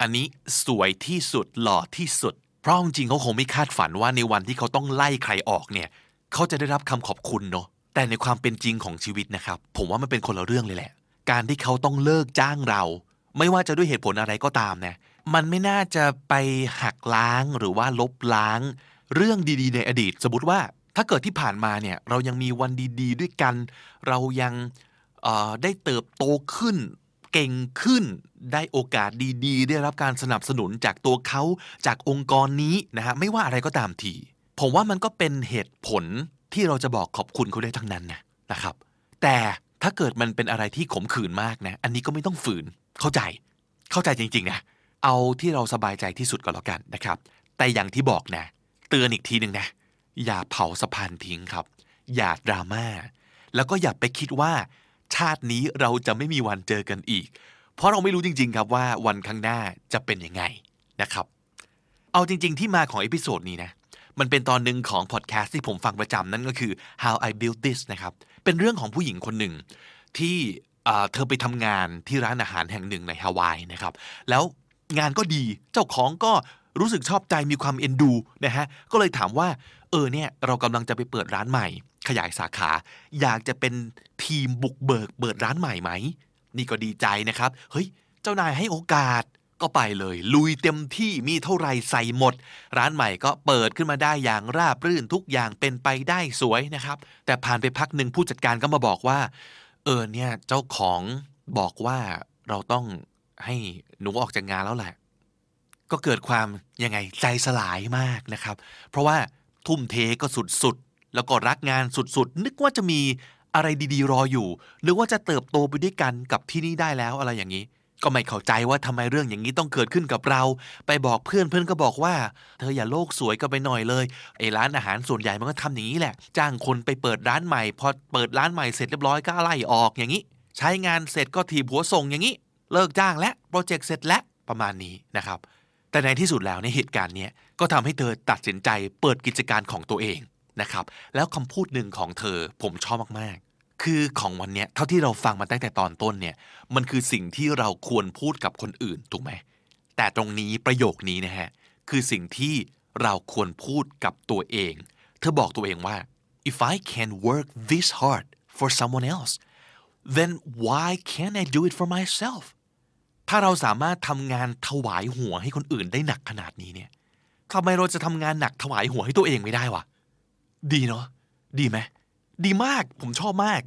อันนี้สวยที่สุดหล่อที่สุด เพราะจริงเขาคงไม่คาดฝันว่าในวันที่เขาต้องไล่ใครออกเนี่ย เขาจะได้รับคำขอบคุณเนาะแต่ในความเป็นจริงของชีวิตนะครับ ผมว่ามันเป็นคนละเรื่องเลยแหละ การที่เขาต้องเลิกจ้างเรา ไม่ว่าจะด้วยเหตุผลอะไรก็ตามนะมันไม่น่าจะไปหักล้างหรือว่าลบล้าง เรื่องดีๆ ในอดีต สมมติว่าถ้าเกิดที่ผ่านมาเนี่ยเรายังมีวันดีๆ ด้วยกัน เรายังได้เติบโตขึ้น เก่งขึ้น ได้โอกาสดีๆ ได้รับการสนับสนุนจากตัวเขาจากองค์กรนี้นะฮะไม่ว่าอะไรก็ตามทีผมว่ามันก็เป็นเหตุผลที่เราจะบอกขอบคุณเขาได้ทั้งนั้นนะนะครับ แต่ ถ้าเกิดมันเป็นอะไรที่ขมขื่นมากนะ อันนี้ก็ไม่ต้องฝืน เข้าใจ เข้าใจจริงๆนะ เอาที่เราสบายใจที่สุดก็แล้วกันนะครับ แต่อย่างที่บอกนะ เตือนอีกทีหนึ่งนะ อย่าเผาสะพานทิ้งครับ อย่าดราม่า แล้วก็อย่าไปคิดว่า ชาตินี้เราจะไม่มีวันเจอกันอีก เพราะเราไม่รู้จริง ๆ ครับว่าวันข้างหน้าจะเป็นยังไงนะครับ เอาจริง ๆ ที่มาของ episode นี้นะ มันเป็นตอนหนึ่งของพอดแคสต์ที่ผมฟังประจำนั่นก็คือ how I built this นะครับ เป็นเรื่องของผู้หญิงคนหนึ่งที่เธอไปทำงานที่ร้านอาหารแห่งหนึ่งในฮาวายนะครับ แล้วงานก็ดีเจ้าของก็รู้สึกชอบใจมีความเอ็นดูนะฮะก็เลยถามว่า เออเนี่ยเรากำลังจะไปเปิดร้านใหม่ ขยายสาขา อยากจะเป็นทีมบุกเบิกเปิดร้านใหม่ไหม นี่ก็ดีใจนะครับ เฮ้ย เจ้านายให้โอกาส ก็ไปเลย ลุยเต็มที่มีเท่าไรใส่หมด ร้านใหม่ก็เปิดขึ้นมาได้อย่างราบรื่นทุกอย่างเป็นไปได้สวยนะครับ แต่ผ่านไปพักหนึ่งผู้จัดการก็มาบอกว่า เออเนี่ยเจ้าของบอกว่าเราต้องให้หนูออกจากงานแล้วแหละ ก็เกิดความยังไงใจสลายมากนะครับ เพราะว่าทุ่มเทก็สุดๆ แล้วก็รักงานสุดๆ นึกว่าจะมีอะไรดีๆ รออยู่ นึกว่าจะเติบโตไปด้วยกันกับที่นี่ได้แล้วอะไรอย่างนี้ ก็ไม่เข้าใจว่าทำไมเรื่องอย่างนี้ต้องเกิดขึ้นกับเรา ไปบอกเพื่อนเพื่อนก็บอกว่า เธออย่าโลกสวยกันไปหน่อยเลยไอ้ร้านอาหารส่วนใหญ่มันก็ทำอย่างนี้แหละ จ้างคนไปเปิดร้านใหม่ พอเปิดร้านใหม่เสร็จเรียบร้อยก็ไล่ออกอย่างนี้ ใช้งานเสร็จก็ถีบหัวส่งอย่างนี้ เลิกจ้างและโปรเจกต์เสร็จแล้วประมาณนี้นะครับ แต่ในที่สุดแล้วในเหตุการณ์นี้ก็ทำให้เธอตัดสินใจเปิดกิจการของตัวเองนะครับแล้วคำพูดหนึ่งของเธอผมชอบมาก คือของวันเนี้ยเท่าที่เราฟังมาตั้งแต่ตอนต้นเนี่ยมันคือสิ่งที่เราควรพูดกับคนอื่นถูกไหมแต่ตรงนี้ประโยคนี้นะฮะคือสิ่งที่เราควรพูดกับตัวเอง เธอบอกตัวเองว่า if I can work this hard for someone else then why can't I do it for myself ถ้าเราสามารถทำงานถวายหัวให้คนอื่นได้หนักขนาดนี้เนี่ยทำไมเราจะทำงานหนักถวายหัวให้ตัวเองไม่ได้วะดีเนาะดีไหม ดีมากผมชอบมาก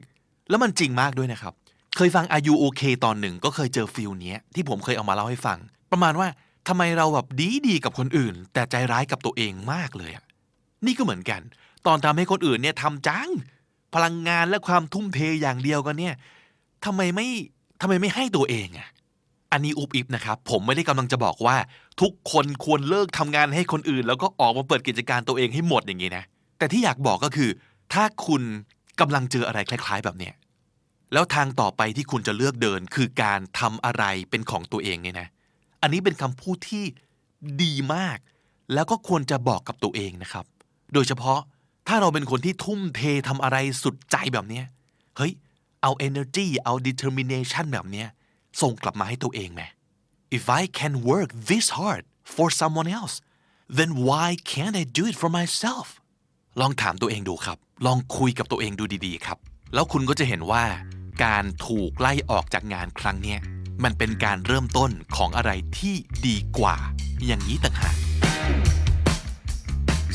แล้วมันจริงมากด้วยนะครับ เคยฟัง Are You Okay ตอนหนึ่งก็เคยเจอ feel เนี้ยที่ผมเคยเอามาเล่าให้ฟัง ประมาณว่าทำไมเราแบบดีดีกับคนอื่น แต่ใจร้ายกับตัวเองมากเลยอะนี่ก็เหมือนกัน ตอนทำให้คนอื่นเนี่ยทำจัง พลังงานและความทุ่มเทอย่างเดียวกันเนี่ยทำไมไม่ทำไมไม่ให้ตัวเองอะอันนี้อุบอิบนะครับ ผมไม่ได้กำลังจะบอกว่า ทุกคนควรเลิกทำงานให้คนอื่น แล้วก็ออกมาเปิดกิจการตัวเองให้หมดอย่างนี้นะ แต่ที่อยากบอกก็คือ ถ้าคุณกำลังเจออะไรคล้าย ๆ แบบเนี้ยแล้วทางต่อไปที่คุณจะเลือกเดินคือการทำอะไรเป็นของตัวเองเนี่ยนะ อันนี้เป็นคำพูดที่ดีมาก แล้วก็ควรจะบอกกับตัวเองนะครับ โดยเฉพาะถ้าเราเป็นคนที่ทุ่มเททำอะไรสุดใจแบบเนี้ยเฮ้ย เอา energy เอา determination แบบเนี้ยส่งกลับมาให้ตัวเองไหม if I can work this hard for someone else then why can't I do it for myself ลองถามตัวเองดูครับ ลองคุยกับตัวเองดูดีๆครับ แล้วคุณก็จะเห็นว่า การถูกไล่ออกจากงานครั้งนี้มันเป็นการเริ่มต้นของอะไรที่ดีกว่า อย่างนี้ต่างหาก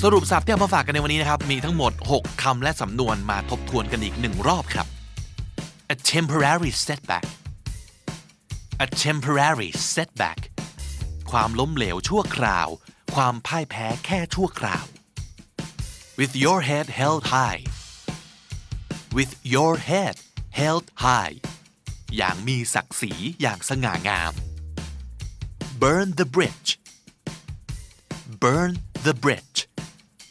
สรุปสับที่เอามาฝากกันในวันนี้นะครับ มีทั้งหมด 6 คำและสำนวนมาทบทวนกันอีกหนึ่งรอบครับ a temporary setback a temporary setback ความล้มเหลวชั่วคราว ความพ่ายแพ้แค่ชั่วคราว with your head held high with your head held high อย่างมีศักดิ์ศรีอย่างสง่างาม burn the bridge burn the bridge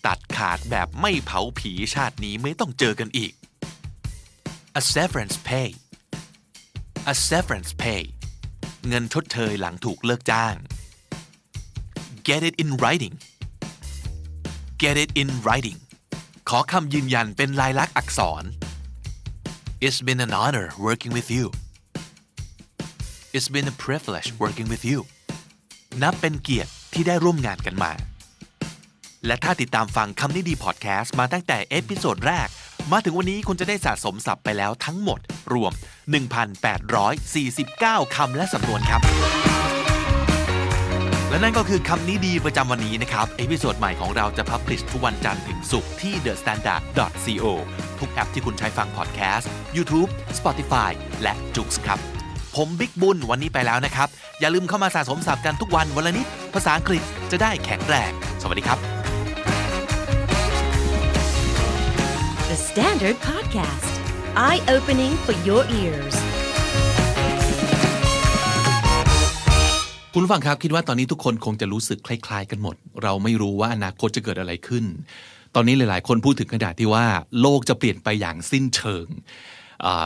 ตัดขาดแบบไม่เผาผีชาตินี้ไม่ต้องเจอกันอีก a severance pay a severance pay เงินชดเชยหลังถูกเลิกจ้าง get it in writing get it in writing ขอคำยืนยันเป็นลายลักษณ์อักษร It's been an honor working with you It's been a privilege working with you นับเป็นเกียรติที่ได้ร่วมงานกันมา และถ้าติดตามฟังคำนี้ดีพอดแคสต์มาตั้งแต่ episode แรก มาถึงวันนี้คุณจะได้สะสมศัพท์ไปแล้วทั้งหมดรวม 1,849 คำและสำนวนครับ และนั่นก็คือคำนี้ดีประจำวันนี้นะครับ episode ใหม่ของเราจะ publish ทุกวันจันทร์ถึงศุกร์ที่ thestandard.co ทุกแอปที่คุณใช้ฟังพอดแคสต์ YouTube Spotify และ j o o x ครับ ผมบิ๊กบุญวันนี้ไปแล้วนะครับ อย่าลืมเข้ามาสะสมศัพท์กันทุกวันวันละนิด ภาษาอังกฤษจะได้แข็งแรง สวัสดีครับ The Standard Podcast, eye opening for your ears. คุณผู้ฟังครับคิดว่าตอนนี้ทุกคนคงจะรู้สึกคล้ายๆ กันหมด เราไม่รู้ว่าอนาคตจะเกิดอะไรขึ้น ตอนนี้หลายๆ คนพูดถึงขนาดที่ว่าโลกจะเปลี่ยนไปอย่างสิ้นเชิง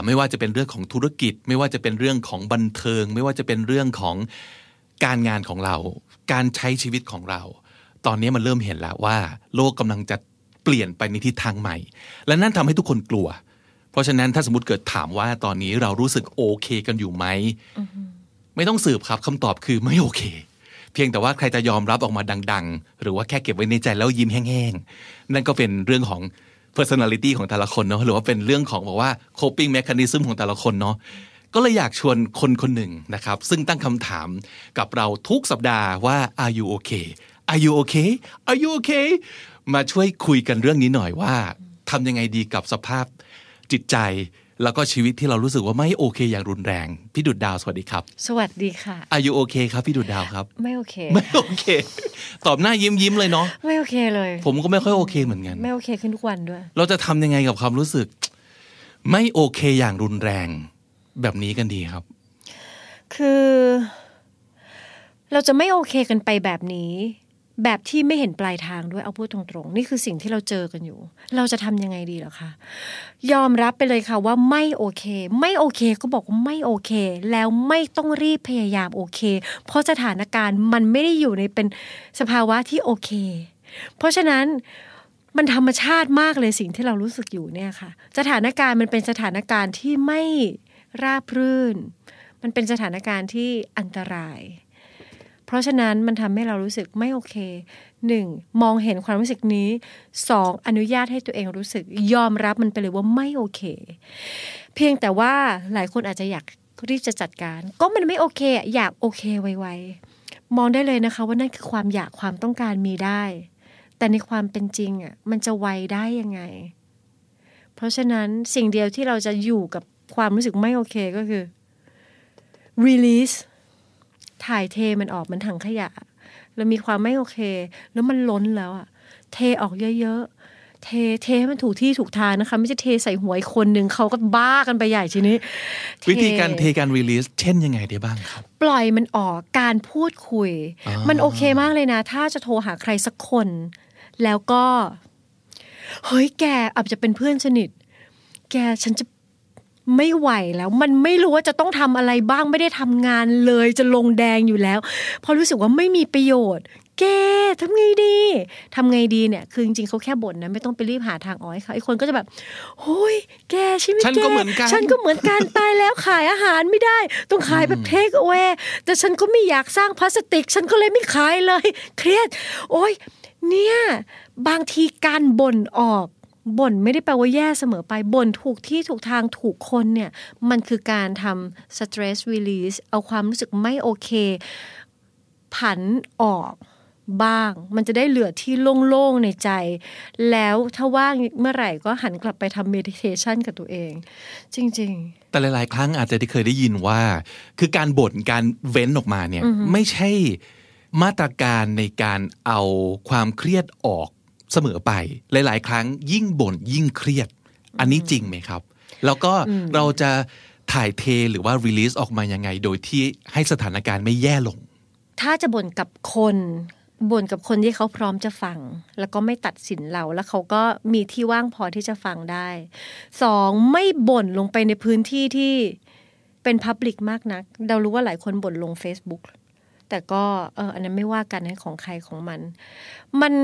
ไม่ว่าจะเป็นเรื่องของธุรกิจ ไม่ว่าจะเป็นเรื่องของบันเทิง ไม่ว่าจะเป็นเรื่องของการงานของเรา การใช้ชีวิตของเรา ตอนนี้มันเริ่มเห็นแล้วว่า โลกกำลังจะเปลี่ยนไปในทิศทางใหม่ และนั่นทำให้ทุกคนกลัว เพราะฉะนั้นถ้าสมมติเกิดถามว่าตอนนี้เรารู้สึกโอเคกันอยู่ไหม ไม่ต้องสืบครับคำตอบคือไม่โอเค เพียงแต่ว่าใครจะยอมรับออกมาดัง ๆ หรือว่าแค่เก็บไว้ในใจแล้วยิ้มแห้งๆ นั่นก็เป็นเรื่องของ personality ของแต่ละคนเนาะหรือว่าเป็นเรื่องของบอกว่า coping mechanism ของแต่ละคนเนาะก็เลยอยากชวนคนคนหนึ่งนะครับ ซึ่งตั้งคำถามกับเราทุกสัปดาห์ว่า are you okay are you okay are you okay มาช่วยคุยกันเรื่องนี้หน่อยว่าทำยังไงดีกับสภาพจิตใจ แล้วก็ชีวิตที่เรารู้สึกว่าไม่โอเคอย่างรุนแรง พี่ดุดดาวสวัสดีครับ สวัสดีค่ะ อายุโอเคครับพี่ดุดดาวครับ ไม่โอเค ไม่โอเค ตอบหน้ายิ้มยิ้มๆเลยเนาะ ไม่โอเคเลย ผมก็ไม่ค่อยโอเคเหมือนกัน ไม่โอเคขึ้นทุกวันด้วย เราจะทำยังไงกับความรู้สึก ไม่โอเคอย่างรุนแรง แบบนี้กันดีครับ คือ เราจะไม่โอเคกันไปแบบนี้ แบบที่ไม่เห็นปลายทางด้วยเอาพูดตรงๆ นี่คือสิ่งที่เราเจอกันอยู่ เราจะทำยังไงดีหรอคะยอมรับไปเลยค่ะว่าไม่โอเค ไม่โอเคก็บอกว่าไม่โอเค แล้วไม่ต้องรีบพยายามโอเค เพราะสถานการณ์มันไม่ได้อยู่ในเป็นสภาวะที่โอเค เพราะฉะนั้นมันธรรมชาติมากเลยสิ่งที่เรารู้สึกอยู่เนี่ยค่ะ สถานการณ์มันเป็นสถานการณ์ที่ไม่ราบรื่น มันเป็นสถานการณ์ที่อันตราย เพราะฉะนั้นมันทำให้เรารู้สึกไม่โอเคหนึ่งมองเห็นความรู้สึกนี้สองอนุญาตให้ตัวเองรู้สึกยอมรับมันไปเลยว่าไม่โอเค เพียงแต่ว่าหลายคนอาจจะอยากรีบจะจัดการ ก็มันไม่โอเคอะอยากโอเคไวๆมองได้เลยนะคะว่านั่นคือความอยากความต้องการมีได้ แต่ในความเป็นจริงอะมันจะไวได้ยังไง เพราะฉะนั้นสิ่งเดียวที่เราจะอยู่กับความรู้สึกไม่โอเคก็คือ release ถ่ายเทมันออกเหมันถังขยะแล้วมีความไม่โอเค แล้วมันล้นแล้วอะเทออกเยอะๆ เทเทให้มันถูกที่ถูกทางนะคะ ไม่ใช่เทใส่หัวอีกคนหนึ่งเขาก็บ้ากันไปใหญ่ทีนี้เทวิธีการเทการรีลีสเช่นยังไงได้บ้างครับ ปล่อยมันออกการพูดคุยอ่ามัมันโอเคมากเลยนะ ถ้าจะโทรหาใครสักคน แล้วก็เฮ้ยแกอาจจะเป็นเพื่อนสนิท แกฉันจะ ไม่ไหวแล้วมันไม่รู้ว่าจะต้องทำอะไรบ้างไม่ได้ทำงานเลยจะลงแดงอยู่แล้วเพราะรู้สึกว่าไม่มีประโยชน์แกทำไงดีทำไงดีเนี่ย คือจริงๆเขาแค่บ่นนะ ไม่ต้องไปรีบหาทางออกให้เขาไอ้คนก็จะแบบโอ้ยแกชีวิตฉันแกก็เหมือนกันฉันก็เหมือนกันตายแล้วขายอาหารไม่ได้ ต้องขายแบบเทคเอาไว้แต่ฉันก็ไม่อยากสร้างพลาสติก ฉันก็เลยไม่ขายเลย เครียด โอ้ยเนี่ย บางทีการบ่นออก บ่นไม่ได้แปลว่าแย่เสมอไปบ่นถูกที่ถูกทางถูกคนเนี่ยมันคือการทำ stress release เอาความรู้สึกไม่โอเค ผันออกบ้าง มันจะได้เหลือที่โล่งๆในใจ แล้วถ้าว่างเมื่อไหร่ก็หันกลับไปทำ meditation กับตัวเอง จริง ๆ แต่หลาย ๆ ครั้งอาจจะได้เคยได้ยินว่า คือการบ่นการเว้นออกมาเนี่ยไม่ใช่มาตรการในการเอาความเครียดออก เสมอไป หลาย ๆ ครั้งยิ่งบ่นยิ่งเครียด อันนี้จริงไหมครับ แล้วก็เราจะถ่ายเทหรือว่า release ออกมายังไง โดยที่ให้สถานการณ์ไม่แย่ลง ถ้าจะบ่นกับคนบ่นกับคนที่เขาพร้อมจะฟัง แล้วก็ไม่ตัดสินเราแล้วเขาก็มีที่ว่างพอที่จะฟังได้สองไม่บ่นลงไปในพื้นที่ที่เป็นพับลิกมากนัก เรารู้ว่าหลายคนบ่นลง Facebook แต่ก็เอออันนั้นไม่ว่ากันนะของใครของมัน มัน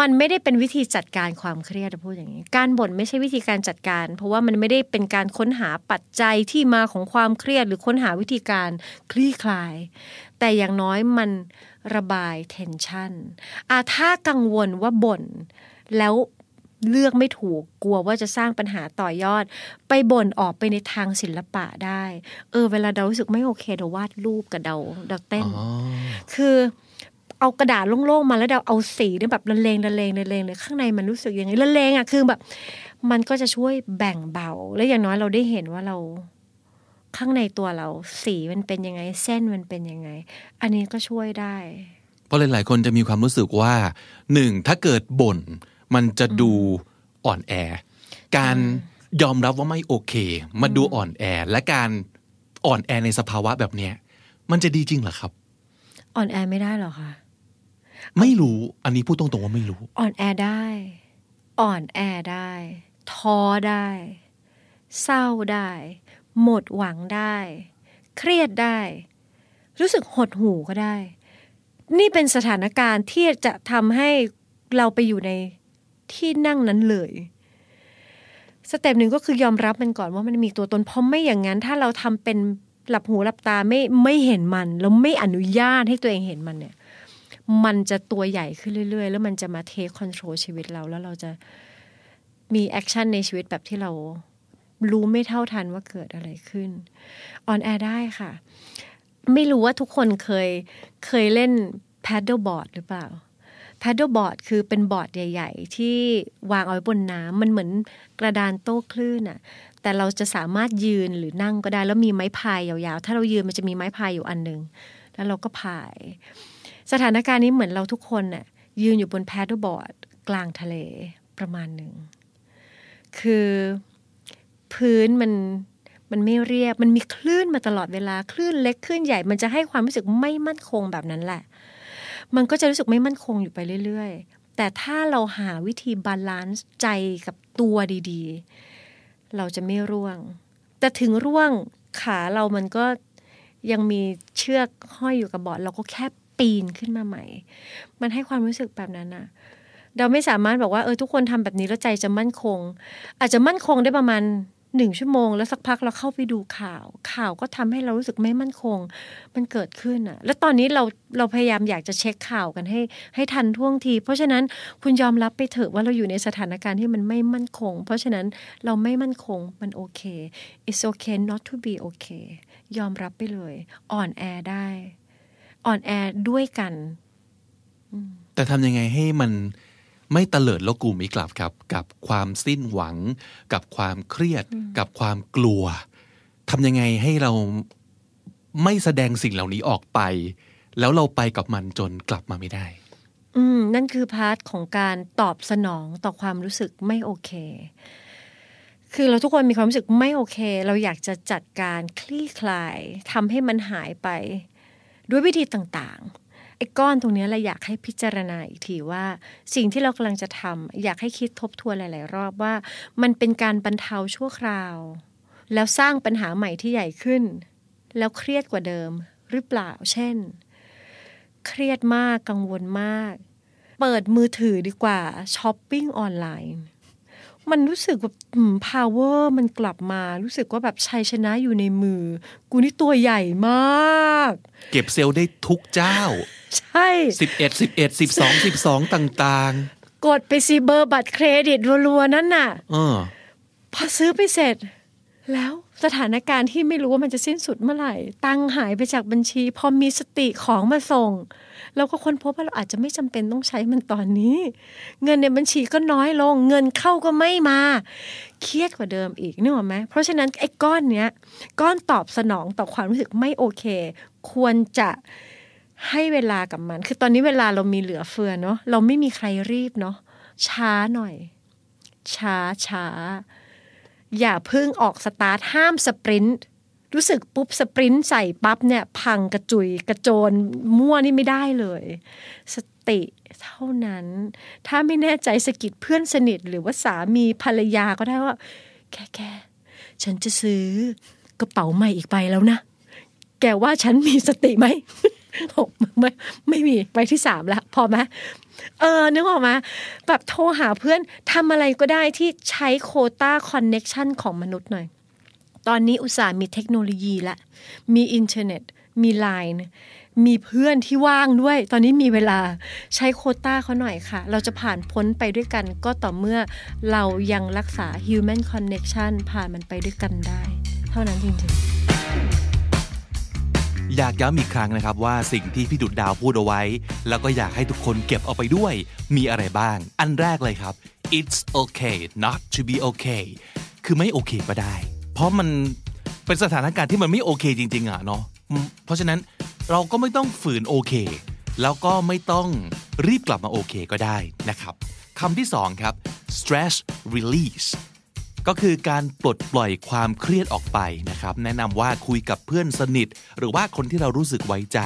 มันไม่ได้เป็นวิธีจัดการความเครียดจะพูดอย่างนี้ การบ่นไม่ใช่วิธีการจัดการ เพราะว่ามันไม่ได้เป็นการค้นหาปัจจัยที่มาของความเครียด หรือค้นหาวิธีการคลี่คลาย แต่อย่างน้อยมันระบาย tension อะถ้ากังวลว่าบ่นแล้ว เลือกไม่ถูกกลัวว่าจะสร้างปัญหาต่อยอด ไปบ่นออกไปในทางศิลปะได้ เออ เวลาเรารู้สึกไม่โอเคเราวาดรูปกับเราเราเต้น คือเอากระดาษโล่งๆมาแล้วเราเอาสีเนี่ยแบบละเลงละเลงละเลงเลยข้างในมันรู้สึกยังไงละเลงอะคือแบบ มันก็จะช่วยแบ่งเบา และอย่างน้อยเราได้เห็นว่าเราข้างในตัวเราสีมันเป็นยังไง เส้นมันเป็นยังไง อันนี้ก็ช่วยได้ เพราะหลายๆคนจะมีความรู้สึกว่าหนึ่งถ้าเกิดบ่น มันจะดูอ่อนแอ การยอมรับว่าไม่โอเค มาดูอ่อนแอ และการอ่อนแอในสภาวะแบบเนี้ย มันจะดีจริงเหรอครับ อ่อนแอไม่ได้หรอคะไม่รู้อันนี้พูดตรงๆว่าไม่รู้ อ่อนแอได้ อ่อนแอได้ ท้อได้ เศร้าได้ หมดหวังได้ เครียดได้ รู้สึกหดหู่ก็ได้ นี่เป็นสถานการณ์ที่จะทำให้เราไปอยู่ใน ที่นั่งนั้นเลย step หนึ่งก็คือยอมรับมันก่อนว่ามันมีตัวตนเพราะไม่อย่างนั้นถ้าเราทำเป็นหลับหูหลับตาไม่ไม่เห็นมันแล้วไม่อนุญาตให้ตัวเองเห็นมันเนี่ย มันจะตัวใหญ่ขึ้นเรื่อยๆ แล้วมันจะมา take control ชีวิตเราแล้วเราจะมี action ในชีวิตแบบที่เรารู้ไม่เท่าทันว่าเกิดอะไรขึ้นออนแอร์ได้ค่ะ ไม่รู้ว่าทุกคนเคยเคยเล่น paddle board หรือเปล่า paddle board คือเป็นบอร์ดใหญ่ ๆ ที่วางเอาไว้บนน้ำมันเหมือนกระดานโต้คลื่นอะแต่เราจะสามารถยืนหรือนั่งก็ได้ แล้วมีไม้พายยาวๆ ถ้าเรายืนมันจะมีไม้พายอยู่อันหนึ่งแล้วเราก็พาย สถานการณ์นี้เหมือนเราทุกคนน่ะยืนอยู่บน paddle board กลางทะเลประมาณหนึ่ง คือพื้นมันมันไม่เรียบ มันมีคลื่นมาตลอดเวลา คลื่นเล็กคลื่นใหญ่ มันจะให้ความรู้สึกไม่มั่นคงแบบนั้นแหละ มันก็จะรู้สึกไม่มั่นคงอยู่ไปเรื่อยๆ แต่ถ้าเราหาวิธี balance ใจกับตัวดีๆ เราจะไม่ร่วง แต่ถึงร่วงขาเรามันก็ยังมีเชือกห้อยอยู่กับบอดเราก็แค่ปีนขึ้นมาใหม่ มันให้ความรู้สึกแบบนั้นนะเราไม่สามารถบอกว่าเออทุกคนทำแบบนี้แล้วใจจะมั่นคง อาจจะมั่นคงได้ประมาณ หนึ่งชั่วโมงแล้วสักพักเราเข้าไปดูข่าว ข่าวก็ทำให้เรารู้สึกไม่มั่นคง มันเกิดขึ้นอะแล้วตอนนี้เราเราพยายามอยากจะเช็คข่าวกันให้ ให้ทันท่วงที เพราะฉะนั้นคุณยอมรับไปเถอะว่าเราอยู่ในสถานการณ์ที่มันไม่มั่นคง เพราะฉะนั้นเราไม่มั่นคงมันโอเค it's okay not to be okay ยอมรับไปเลยอ่อนแอได้อ่อนแอด้วยกัน แต่ทำยังไงให้มัน ไม่เตลิดแล้วกูไม่กลับครับ กับความสิ้นหวัง กับความเครียด กับความกลัวทำยังไงให้เราไม่แสดงสิ่งเหล่านี้ออกไป แล้วเราไปกับมันจนกลับมาไม่ได้ อืม นั่นคือพาร์ทของการตอบสนองต่อความรู้สึกไม่โอเค คือเราทุกคนมีความรู้สึกไม่โอเค เราอยากจะจัดการคลี่คลายทำให้มันหายไป ด้วยวิธีต่างๆ ไอ้ก้อนตรงนี้เราอยากให้พิจารณาอีกทีว่า สิ่งที่เรากำลังจะทำอยากให้คิดทบทวนหลาย ๆ รอบว่า มันเป็นการบรรเทาชั่วคราว แล้วสร้างปัญหาใหม่ที่ใหญ่ขึ้น แล้วเครียดกว่าเดิมหรือเปล่า เช่น เครียดมากกังวลมาก เปิดมือถือดีกว่าช้อปปิ้งออนไลน์มันรู้สึกแบบพาวเวอร์มันกลับมา รู้สึกว่าแบบชัยชนะอยู่ในมือ กูนี่ตัวใหญ่มาก เก็บเซลล์ได้ทุกเจ้า ใช่11 11 12 12ต่างกดไปซีเบอร์บัตรเครดิตรัวๆนั่นน่ะๆเออพอซื้อไปเสร็จ แล้วสถานการณ์ที่ไม่รู้ว่ามันจะสิ้นสุดเมื่อไหร่ ตังค์หายไปจากบัญชี พอมีสติของมาส่งเราก็ค้นพบว่าเราอาจจะไม่จำเป็นต้องใช้มันตอนนี้ เงินในบัญชีก็น้อยลง เงินเข้าก็ไม่มา เครียดกว่าเดิมอีกนึกออกไหมเพราะฉะนั้นไอ้ก้อนเนี้ย ก้อนตอบสนองต่อความรู้สึกไม่โอเค ควรจะ ให้เวลากับมัน คือตอนนี้เวลาเรามีเหลือเฟือเนาะเราไม่มีใครรีบเนาะช้าหน่อย ช้าช้า อย่าเพิ่งออกสตาร์ทห้ามสปรินต์รู้สึกปุ๊บสปรินต์ใส่ปั๊บเนี่ย พังกระจุยกระโจนมั่วนี่ไม่ได้เลย สติเท่านั้น ถ้าไม่แน่ใจสกิดเพื่อนสนิทหรือว่าสามีภรรยาก็ได้ว่าแค่แค่ฉันจะซื้อกระเป๋าใหม่อีกใบแล้วนะ แกว่าฉันมีสติไหม ไม่ไม่มีใบที่สามแล้วพอไหมเออนึกออกมาแบบโทรหาเพื่อนทำอะไรก็ได้ที่ใช้โคต้าคอนเน็กชันของมนุษย์หน่อย ตอนนี้อุตส่าห์มีเทคโนโลยีละมีอินเทอร์เน็ต มีไลน์มีเพื่อนที่ว่างด้วย ตอนนี้มีเวลาใช้โคต้าเขาหน่อยค่ะ เราจะผ่านพ้นไปด้วยกันก็ต่อเมื่อเรายังรักษา human connection ผ่านมันไปด้วยกันได้ เท่านั้นจริงๆ อยากย้ำอีกครั้งนะครับว่าสิ่งที่พี่ดุดดาวพูดเอาไว้ แล้วก็อยากให้ทุกคนเก็บเอาไปด้วย มีอะไรบ้าง อันแรกเลยครับ it's okay not to be okay คือไม่โอเคก็ได้ เพราะมันเป็นสถานการณ์ที่มันไม่โอเคจริงๆอะเนาะเพราะฉะนั้นเราก็ไม่ต้องฝืนโอเค แล้วก็ไม่ต้องรีบกลับมาโอเคก็ได้นะครับคำที่สองครับ stress release ก็คือการปลดปล่อยความเครียดออกไปนะครับ แนะนำว่าคุยกับเพื่อนสนิท หรือว่าคนที่เรารู้สึกไว้ใจ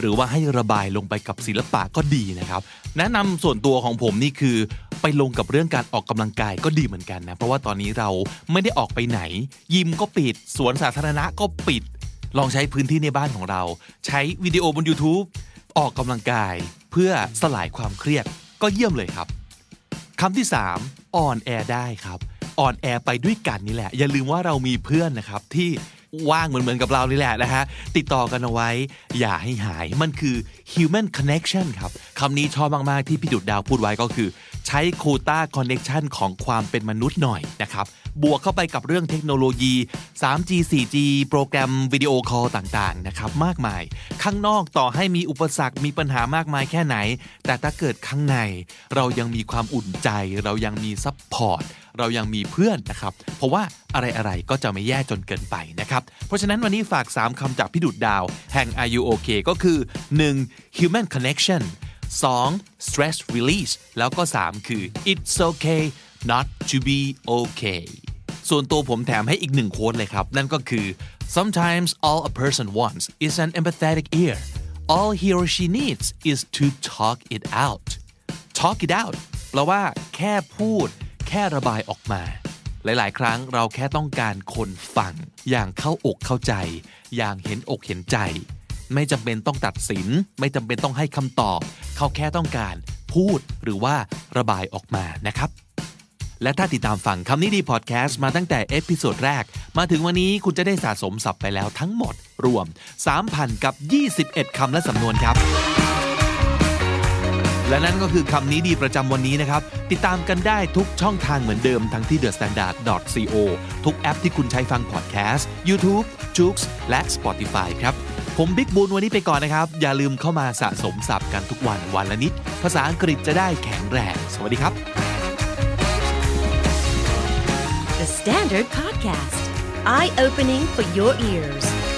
หรือว่าให้ระบายลงไปกับศิลปะก็ดีนะครับ แนะนำส่วนตัวของผมนี่คือไปลงกับเรื่องการออกกำลังกายก็ดีเหมือนกันนะ เพราะว่าตอนนี้เราไม่ได้ออกไปไหน ยิมก็ปิด สวนสาธารณะก็ปิด ลองใช้พื้นที่ในบ้านของเรา ใช้วิดีโอบน YouTube ออกกำลังกายเพื่อสลายความเครียดก็เยี่ยมเลยครับคำที่ 3 อ่อนแอได้ครับ อ่อนแอไปด้วยกันนี่แหละ อย่าลืมว่าเรามีเพื่อนนะครับที่ว่างเหมือนเหมือนกับเรานี่แหละนะฮะ ติดต่อกันเอาไว้ อย่าให้หาย มันคือ human connection ครับ คำนี้ชอบมาก ๆ ที่พี่ดุจดาวพูดไว้ก็คือ ใช้โควต้า connection ของความเป็นมนุษย์หน่อยนะครับ บวกเข้าไปกับเรื่องเทคโนโลยี 3G 4G โปรแกรมวิดีโอคอลต่าง ๆ นะครับ มากมาย ข้างนอกต่อให้มีอุปสรรคมีปัญหามากมายแค่ไหน แต่ถ้าเกิดข้างใน เรายังมีความอุ่นใจ เรายังมี support เรายังมีเพื่อนนะครับ เพราะว่าอะไรๆก็จะไม่แย่จนเกินไปนะครับ เพราะฉะนั้นวันนี้ฝาก 3คำจากพี่ดุจดาว แห่ง Are You OK ก็คือ 1. human connection 2. stress release แล้วก็ 3 คือ it's okay not to be okay ส่วนตัวผมแถมให้อีกหนึ่งโค้ดเลยครับ นั่นก็คือ sometimes all a person wants is an empathetic ear all he or she needs is to talk it out talk it out แปลว่าแค่พูด ค่ระบายออกมา หลาย ๆ ครั้งเราแค่ต้องการคนฟัง อย่างเข้าอกเข้าใจ อย่างเห็นอกเห็นใจ ไม่จำเป็นต้องตัดสิน ไม่จำเป็นต้องให้คำตอบ เขาแค่ต้องการพูดหรือว่าระบายออกมานะครับและถ้าติดตามฟังคำนี้ดีพอดแคสต์มาตั้งแต่ episode แรก มาถึงวันนี้คุณจะได้สะสมศัพท์ไปแล้วทั้งหมดรวม 3,000 กับ 21 คำและสำนวนครับ และนั่นก็คือคำนี้ดีประจำวันนี้นะครับ ติดตามกันได้ทุกช่องทางเหมือนเดิมทั้งที่ thestandard.co ทุกแอปที่คุณใช้ฟังพอดแคสต์ YouTube, j o o x และ Spotify ครับ ผมบิ๊กบูลวันนี้ไปก่อนนะครับ อย่าลืมเข้ามาสะสมศัพท์กันทุกวันวันละนิด ภาษาอังกฤษจะได้แข็งแรง สวัสดีครับ The Standard Podcast, eye opening for your ears.